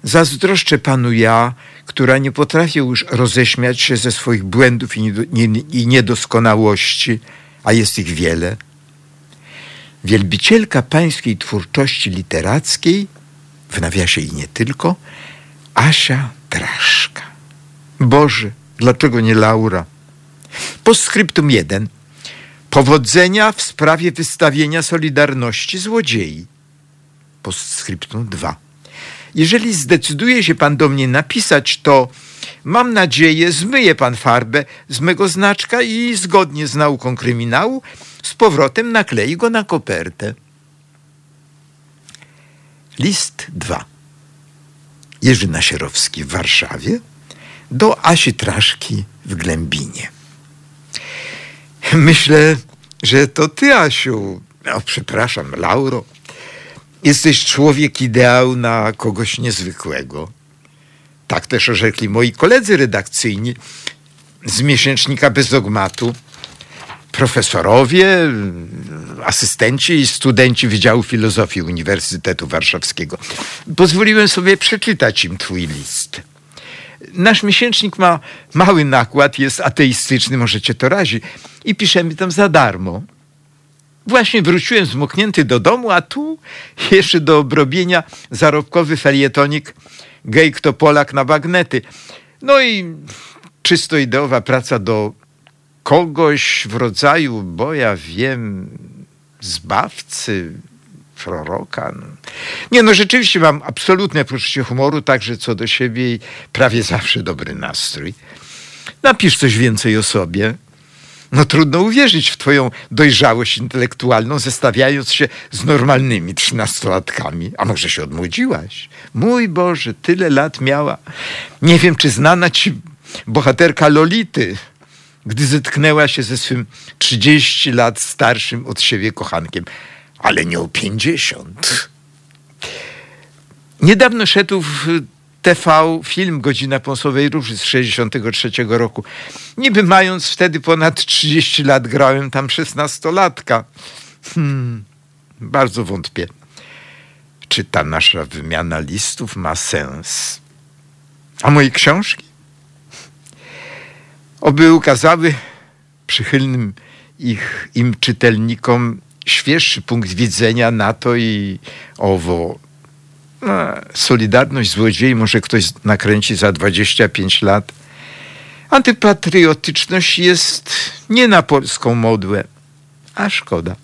zazdroszczę panu ja, która nie potrafię już roześmiać się ze swoich błędów i niedoskonałości, a jest ich wiele. Wielbicielka pańskiej twórczości literackiej, w nawiasie i nie tylko, Asia Traszka. Boże, dlaczego nie Laura? Postscriptum 1. Powodzenia w sprawie wystawienia Solidarności złodziei. Postscriptum 2. Jeżeli zdecyduje się pan do mnie napisać, to mam nadzieję, zmyje pan farbę z mego znaczka i zgodnie z nauką kryminału z powrotem naklei go na kopertę. List 2. Jerzy Nasierowski w Warszawie do Asi Traszki w Glębinie. Myślę, że to ty, Asiu. O, przepraszam, Lauro. Jesteś człowiek ideał na kogoś niezwykłego. Tak też orzekli moi koledzy redakcyjni z miesięcznika bez dogmatu, profesorowie, asystenci i studenci Wydziału Filozofii Uniwersytetu Warszawskiego. Pozwoliłem sobie przeczytać im twój list. Nasz miesięcznik ma mały nakład, jest ateistyczny, może cię to razi, i piszemy tam za darmo. Właśnie wróciłem zmoknięty do domu, a tu jeszcze do obrobienia zarobkowy felietonik Gej kto Polak na bagnety. No i czysto ideowa praca do kogoś w rodzaju, bo ja wiem, zbawcy, proroka. No. Nie, no rzeczywiście mam absolutne poczucie humoru, także co do siebie i prawie zawsze dobry nastrój. Napisz coś więcej o sobie. No trudno uwierzyć w twoją dojrzałość intelektualną, zestawiając się z normalnymi trzynastolatkami. A może się odmłodziłaś? Mój Boże, tyle lat miała. Nie wiem, czy znana ci bohaterka Lolity, gdy zetknęła się ze swym 30 lat starszym od siebie kochankiem, ale nie o 50. Niedawno szedł w TV film Godzina Pąsowej Róży z 63 roku. Niby mając wtedy ponad 30 lat, grałem tam 16-latka. Hmm, bardzo wątpię, czy ta nasza wymiana listów ma sens. A moje książki? Oby ukazały przychylnym ich, im czytelnikom świeższy punkt widzenia na to i owo no, Solidarność złodziei może ktoś nakręci za 25 lat. Antypatriotyczność jest nie na polską modłę, a szkoda.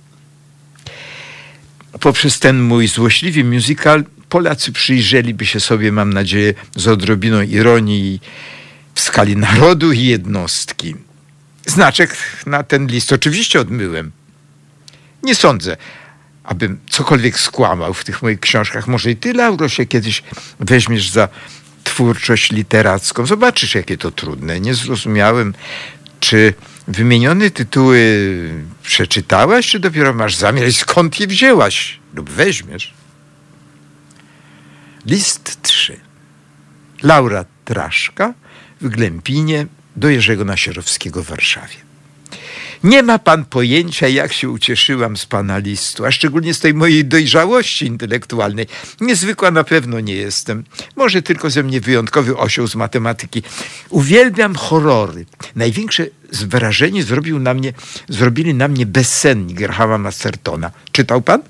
Poprzez ten mój złośliwy musical Polacy przyjrzeliby się sobie, mam nadzieję, z odrobiną ironii w skali narodu i jednostki. Znaczek na ten list oczywiście odmyłem. Nie sądzę, abym cokolwiek skłamał w tych moich książkach. Może i ty, Lauro, się kiedyś weźmiesz za twórczość literacką. Zobaczysz, jakie to trudne. Nie zrozumiałem, czy wymienione tytuły przeczytałaś, czy dopiero masz zamiar i skąd je wzięłaś lub weźmiesz. List 3. Laura Traszka w Glępinie do Jerzego Nasierowskiego w Warszawie. Nie ma pan pojęcia, jak się ucieszyłam z pana listu, a szczególnie z tej mojej dojrzałości intelektualnej. Niezwykła na pewno nie jestem. Może tylko ze mnie wyjątkowy osioł z matematyki. Uwielbiam horrory. Największe wrażenie zrobił na mnie, zrobili na mnie bezsenni Grahama Mastertona. Czytał pan?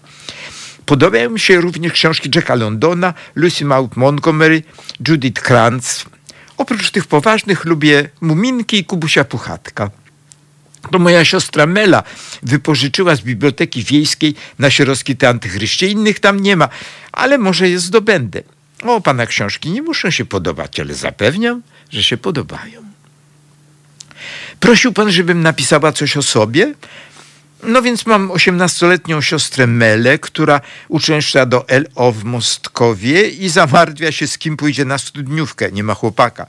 Podobają mi się również książki Jacka Londona, Lucy Maud Montgomery, Judith Krantz. Oprócz tych poważnych lubię Muminki i Kubusia Puchatka. To moja siostra Mela wypożyczyła z biblioteki wiejskiej na Sierowski te antychryście. Innych tam nie ma, ale może je zdobędę. O, pana książki nie muszą się podobać, ale zapewniam, że się podobają. Prosił pan, żebym napisała coś o sobie? No więc mam osiemnastoletnią siostrę Melę, która uczęszcza do LO w Mostkowie i zamartwia się, z kim pójdzie na studniówkę. Nie ma chłopaka.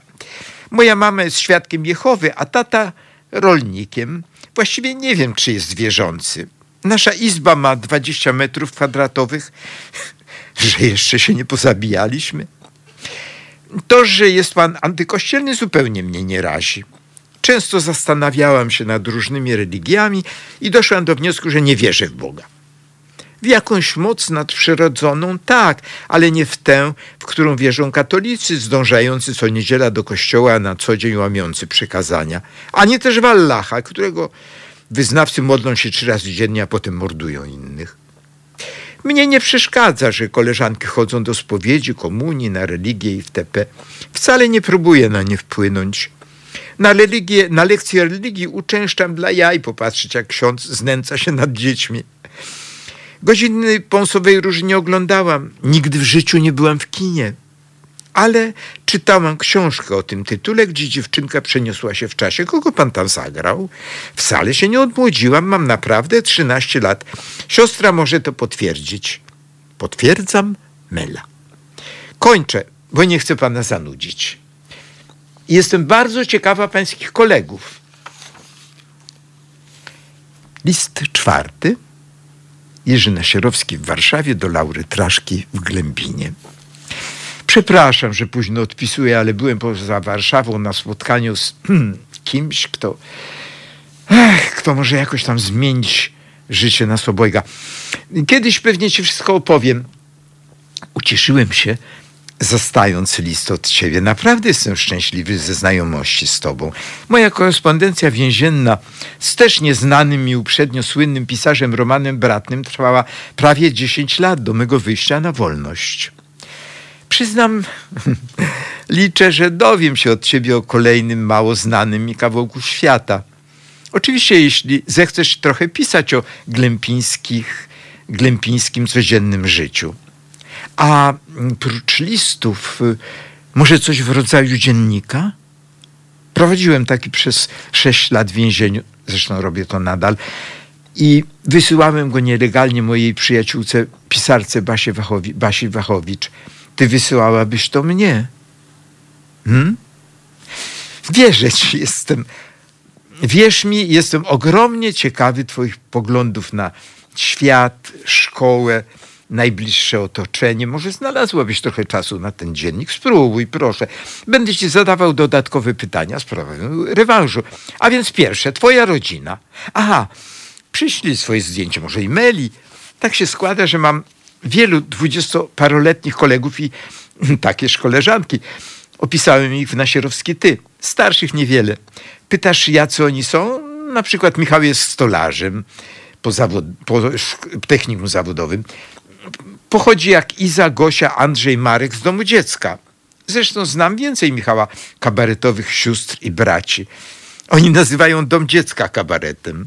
Moja mama jest świadkiem Jehowy, a tata rolnikiem. Właściwie nie wiem, czy jest wierzący. Nasza izba ma 20 metrów kwadratowych, że jeszcze się nie pozabijaliśmy. To, że jest pan antykościelny, zupełnie mnie nie razi. Często zastanawiałam się nad różnymi religiami i doszłam do wniosku, że nie wierzę w Boga. W jakąś moc nadprzyrodzoną, tak, ale nie w tę, w którą wierzą katolicy, zdążający co niedziela do kościoła, a na co dzień łamiący przykazania, ani też w Allaha, którego wyznawcy modlą się trzy razy dziennie, a potem mordują innych. Mnie nie przeszkadza, że koleżanki chodzą do spowiedzi, komunii, na religię i wtp. Wcale nie próbuję na nie wpłynąć. Na, religię, na lekcję religii uczęszczam dla jaj popatrzeć, jak ksiądz znęca się nad dziećmi. Godziny Pąsowej Róży nie oglądałam. Nigdy w życiu nie byłam w kinie. Ale czytałam książkę o tym tytule, gdzie dziewczynka przeniosła się w czasie. Kogo pan tam zagrał? Wcale się nie odmłodziłam, mam naprawdę 13 lat. Siostra może to potwierdzić. Potwierdzam, Mela. Kończę, bo nie chcę pana zanudzić. Jestem bardzo ciekawa pańskich kolegów. List czwarty. Jerzy Nasierowski w Warszawie do Laury Traszki w Glębinie. Przepraszam, że późno odpisuję, ale byłem poza Warszawą na spotkaniu z kimś, kto, ech, kto może jakoś tam zmienić życie nas obojga. Kiedyś pewnie ci wszystko opowiem. Ucieszyłem się, zastając list od ciebie. Naprawdę jestem szczęśliwy ze znajomości z tobą. Moja korespondencja więzienna z też nieznanym mi uprzednio słynnym pisarzem Romanem Bratnym trwała prawie 10 lat do mego wyjścia na wolność. Przyznam, liczę, że dowiem się od ciebie o kolejnym mało znanym mi kawałku świata. Oczywiście, jeśli zechcesz trochę pisać o glępińskich, glępińskim codziennym życiu. A prócz listów, y, może coś w rodzaju dziennika? Prowadziłem taki przez sześć lat w więzieniu, zresztą robię to nadal, i wysyłałem go nielegalnie mojej przyjaciółce, pisarce Basie Wachowi, Basi Wachowicz. Ty wysyłałabyś to mnie? Hmm? Wierzę ci, jestem. Wierz mi, jestem ogromnie ciekawy Twoich poglądów na świat, szkołę, najbliższe otoczenie. Może znalazłabyś trochę czasu na ten dziennik? Spróbuj, proszę. Będę ci zadawał dodatkowe pytania sprawę rewanżu. A więc pierwsze, twoja rodzina. Aha, przyślij swoje zdjęcie, może i meli. Tak się składa, że mam wielu dwudziestoparoletnich kolegów i takież koleżanki. Opisałem ich w Nasierowskie Ty. Starszych niewiele. Pytasz, jacy oni są? Na przykład Michał jest stolarzem po, zawod, po technikum zawodowym. Pochodzi jak Iza, Gosia, Andrzej, Marek z domu dziecka. Zresztą znam więcej Michała kabaretowych sióstr i braci. Oni nazywają dom dziecka kabaretem.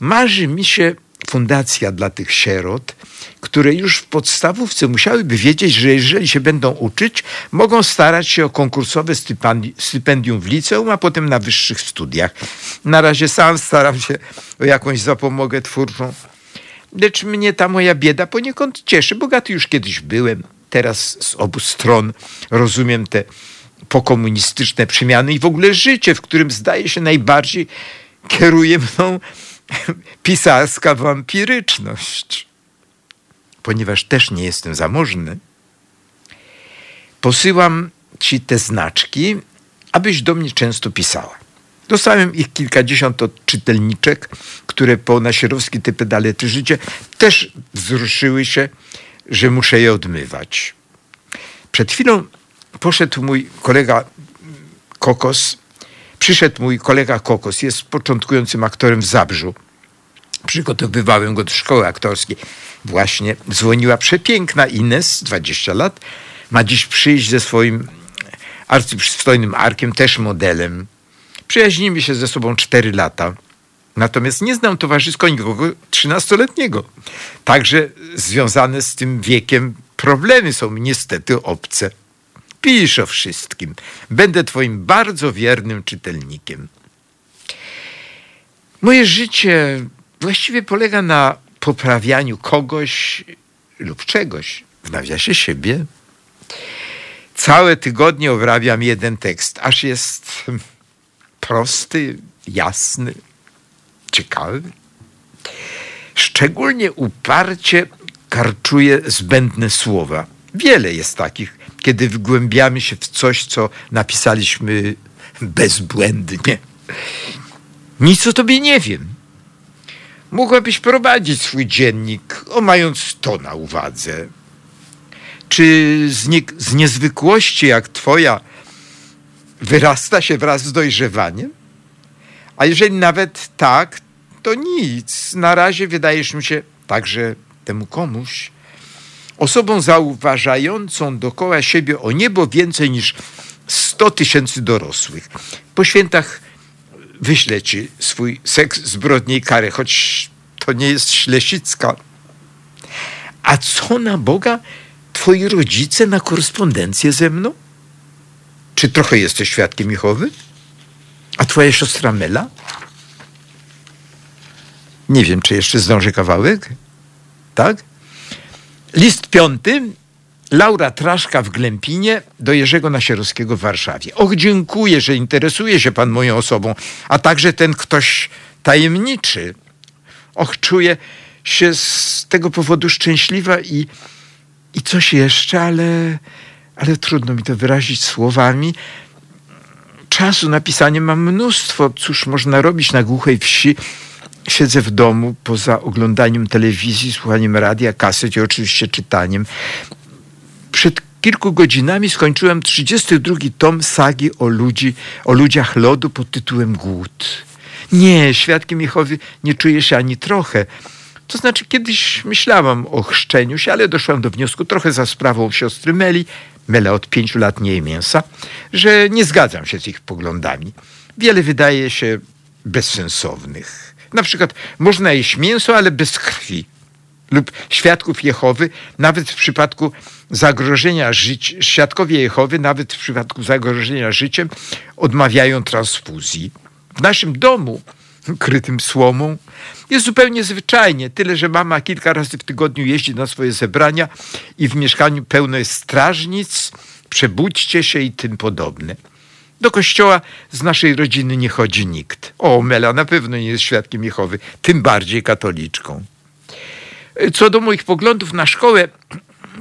Marzy mi się fundacja dla tych sierot, które już w podstawówce musiałyby wiedzieć, że jeżeli się będą uczyć, mogą starać się o konkursowe stypendium w liceum, a potem na wyższych studiach. Na razie sam staram się o jakąś zapomogę twórczą. Lecz mnie ta moja bieda poniekąd cieszy. Bogaty już kiedyś byłem. Teraz z obu stron rozumiem te pokomunistyczne przemiany i w ogóle życie, w którym zdaje się najbardziej kieruje mną pisarska wampiryczność. Ponieważ też nie jestem zamożny, posyłam ci te znaczki, abyś do mnie często pisała. Dostałem ich kilkadziesiąt od czytelniczek, które po nasierowski te pedale czy życie też wzruszyły się, że muszę je odmywać. Przed chwilą poszedł mój kolega Kokos, przyszedł mój kolega Kokos, jest początkującym aktorem w Zabrzu. Przygotowywałem go do szkoły aktorskiej. Właśnie dzwoniła przepiękna Ines, 20 lat. Ma dziś przyjść ze swoim arcyprzystojnym Arkiem, też modelem. Przyjaźnimy się ze sobą 4 lata. Natomiast nie znam towarzysko nikogo 13-letniego. Także związane z tym wiekiem problemy są mi niestety obce. Pisz o wszystkim. Będę twoim bardzo wiernym czytelnikiem. Moje życie właściwie polega na poprawianiu kogoś lub czegoś, w nawiasie siebie. Całe tygodnie obrabiam jeden tekst, aż jest prosty, jasny, ciekawy. Szczególnie uparcie karczuje zbędne słowa. Wiele jest takich, kiedy wgłębiamy się w coś, co napisaliśmy bezbłędnie. Nic o tobie nie wiem. Mogłabyś prowadzić swój dziennik, o mając to na uwadze. Czy z, nie, z niezwykłości jak twoja wyrasta się wraz z dojrzewaniem? A jeżeli nawet tak, to nic. Na razie wydajesz mi się także temu komuś osobą zauważającą dookoła siebie o niebo więcej niż 100 tysięcy dorosłych. Po świętach wyślę ci swój seks zbrodni i karę, choć to nie jest ślesicka. A co na Boga twoi rodzice na korespondencję ze mną? Czy trochę jesteś świadkiem Jehowy? A twoja siostra Mela? Nie wiem, czy jeszcze zdąży kawałek. Tak? List piąty. Laura Traszka w Glępinie do Jerzego Nasierowskiego w Warszawie. Och, dziękuję, że interesuje się pan moją osobą, a także ten ktoś tajemniczy. Och, czuję się z tego powodu szczęśliwa i, i coś jeszcze, ale, ale trudno mi to wyrazić słowami. Czasu na pisanie mam mnóstwo. Cóż można robić na głuchej wsi? siedzę w domu poza oglądaniem telewizji, słuchaniem radia, kaset i oczywiście czytaniem. Przed kilku godzinami skończyłem 32 tom sagi o, ludzi, o ludziach lodu pod tytułem Głód. Nie, świadkiem Jehowy nie czuję się ani trochę. To znaczy, kiedyś myślałam o chrzczeniu się, ale doszłam do wniosku, trochę za sprawą siostry Meli, Mela od pięciu lat nie je mięsa, że nie zgadzam się z ich poglądami. Wiele wydaje się bezsensownych. Na przykład można jeść mięso, ale bez krwi. Lub świadków Jehowy, nawet w przypadku zagrożenia życia, świadkowie Jehowy, nawet w przypadku zagrożenia życiem, odmawiają transfuzji. W naszym domu, krytym słomą, jest zupełnie zwyczajnie. Tyle, że mama kilka razy w tygodniu jeździ na swoje zebrania i w mieszkaniu pełno jest strażnic, przebudźcie się i tym podobne. Do kościoła z naszej rodziny nie chodzi nikt. O, Mela na pewno nie jest świadkiem Jehowy, tym bardziej katoliczką. Co do moich poglądów na szkołę,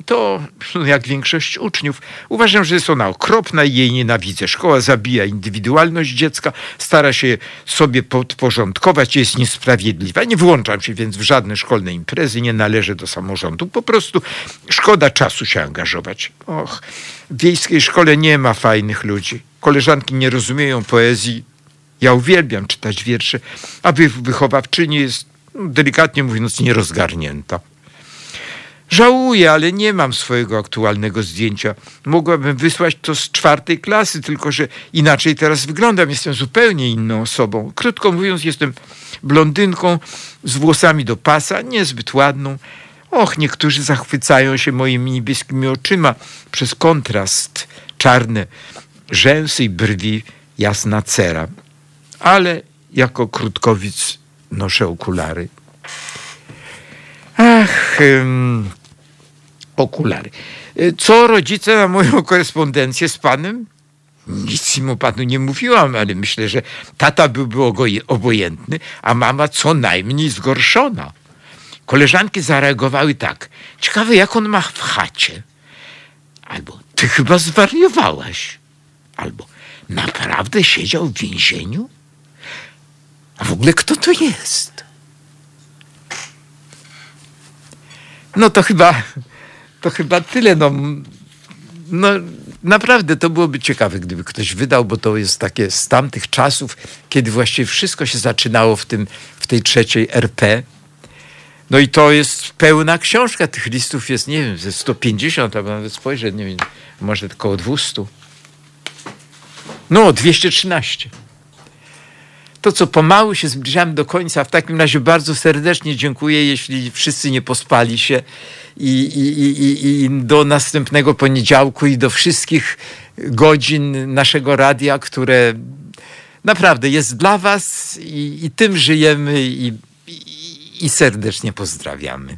to jak większość uczniów uważam, że jest ona okropna i jej nienawidzę. Szkoła zabija indywidualność dziecka, stara się sobie podporządkować, jest niesprawiedliwa. Nie włączam się więc w żadne szkolne imprezy, nie należę do samorządu. Po prostu szkoda czasu się angażować. Och, w wiejskiej szkole nie ma fajnych ludzi. Koleżanki nie rozumieją poezji. Ja uwielbiam czytać wiersze, a wychowawczyni jest, no, delikatnie mówiąc, nierozgarnięta. Żałuję, ale nie mam swojego aktualnego zdjęcia. Mogłabym wysłać to z czwartej klasy, tylko że inaczej teraz wyglądam. Jestem zupełnie inną osobą. Krótko mówiąc, jestem blondynką z włosami do pasa, niezbyt ładną. Och, niektórzy zachwycają się moimi niebieskimi oczyma przez kontrast. Czarne rzęsy i brwi, jasna cera. Ale jako krótkowic noszę okulary. Ach, um, okulary. Co rodzice na moją korespondencję z panem? Nic mu panu nie mówiłam, ale myślę, że tata byłby obojętny, a mama co najmniej zgorszona. Koleżanki zareagowały tak. Ciekawe, jak on ma w chacie. Albo ty chyba zwariowałaś. Albo naprawdę siedział w więzieniu? A w ogóle kto to jest? No to chyba, to chyba tyle. No, no naprawdę to byłoby ciekawe, gdyby ktoś wydał, bo to jest takie z tamtych czasów, kiedy właściwie wszystko się zaczynało w, tym, w tej trzeciej RP. No i to jest pełna książka. Tych listów jest, nie wiem, ze 150, albo nawet spojrzę, nie wiem, może około 200. No, 213 to, co pomału się zbliżamy do końca. W takim razie bardzo serdecznie dziękuję, jeśli wszyscy nie pospali się i, i, i, i do następnego poniedziałku i do wszystkich godzin naszego radia, które naprawdę jest dla Was i, i tym żyjemy i, i serdecznie pozdrawiamy.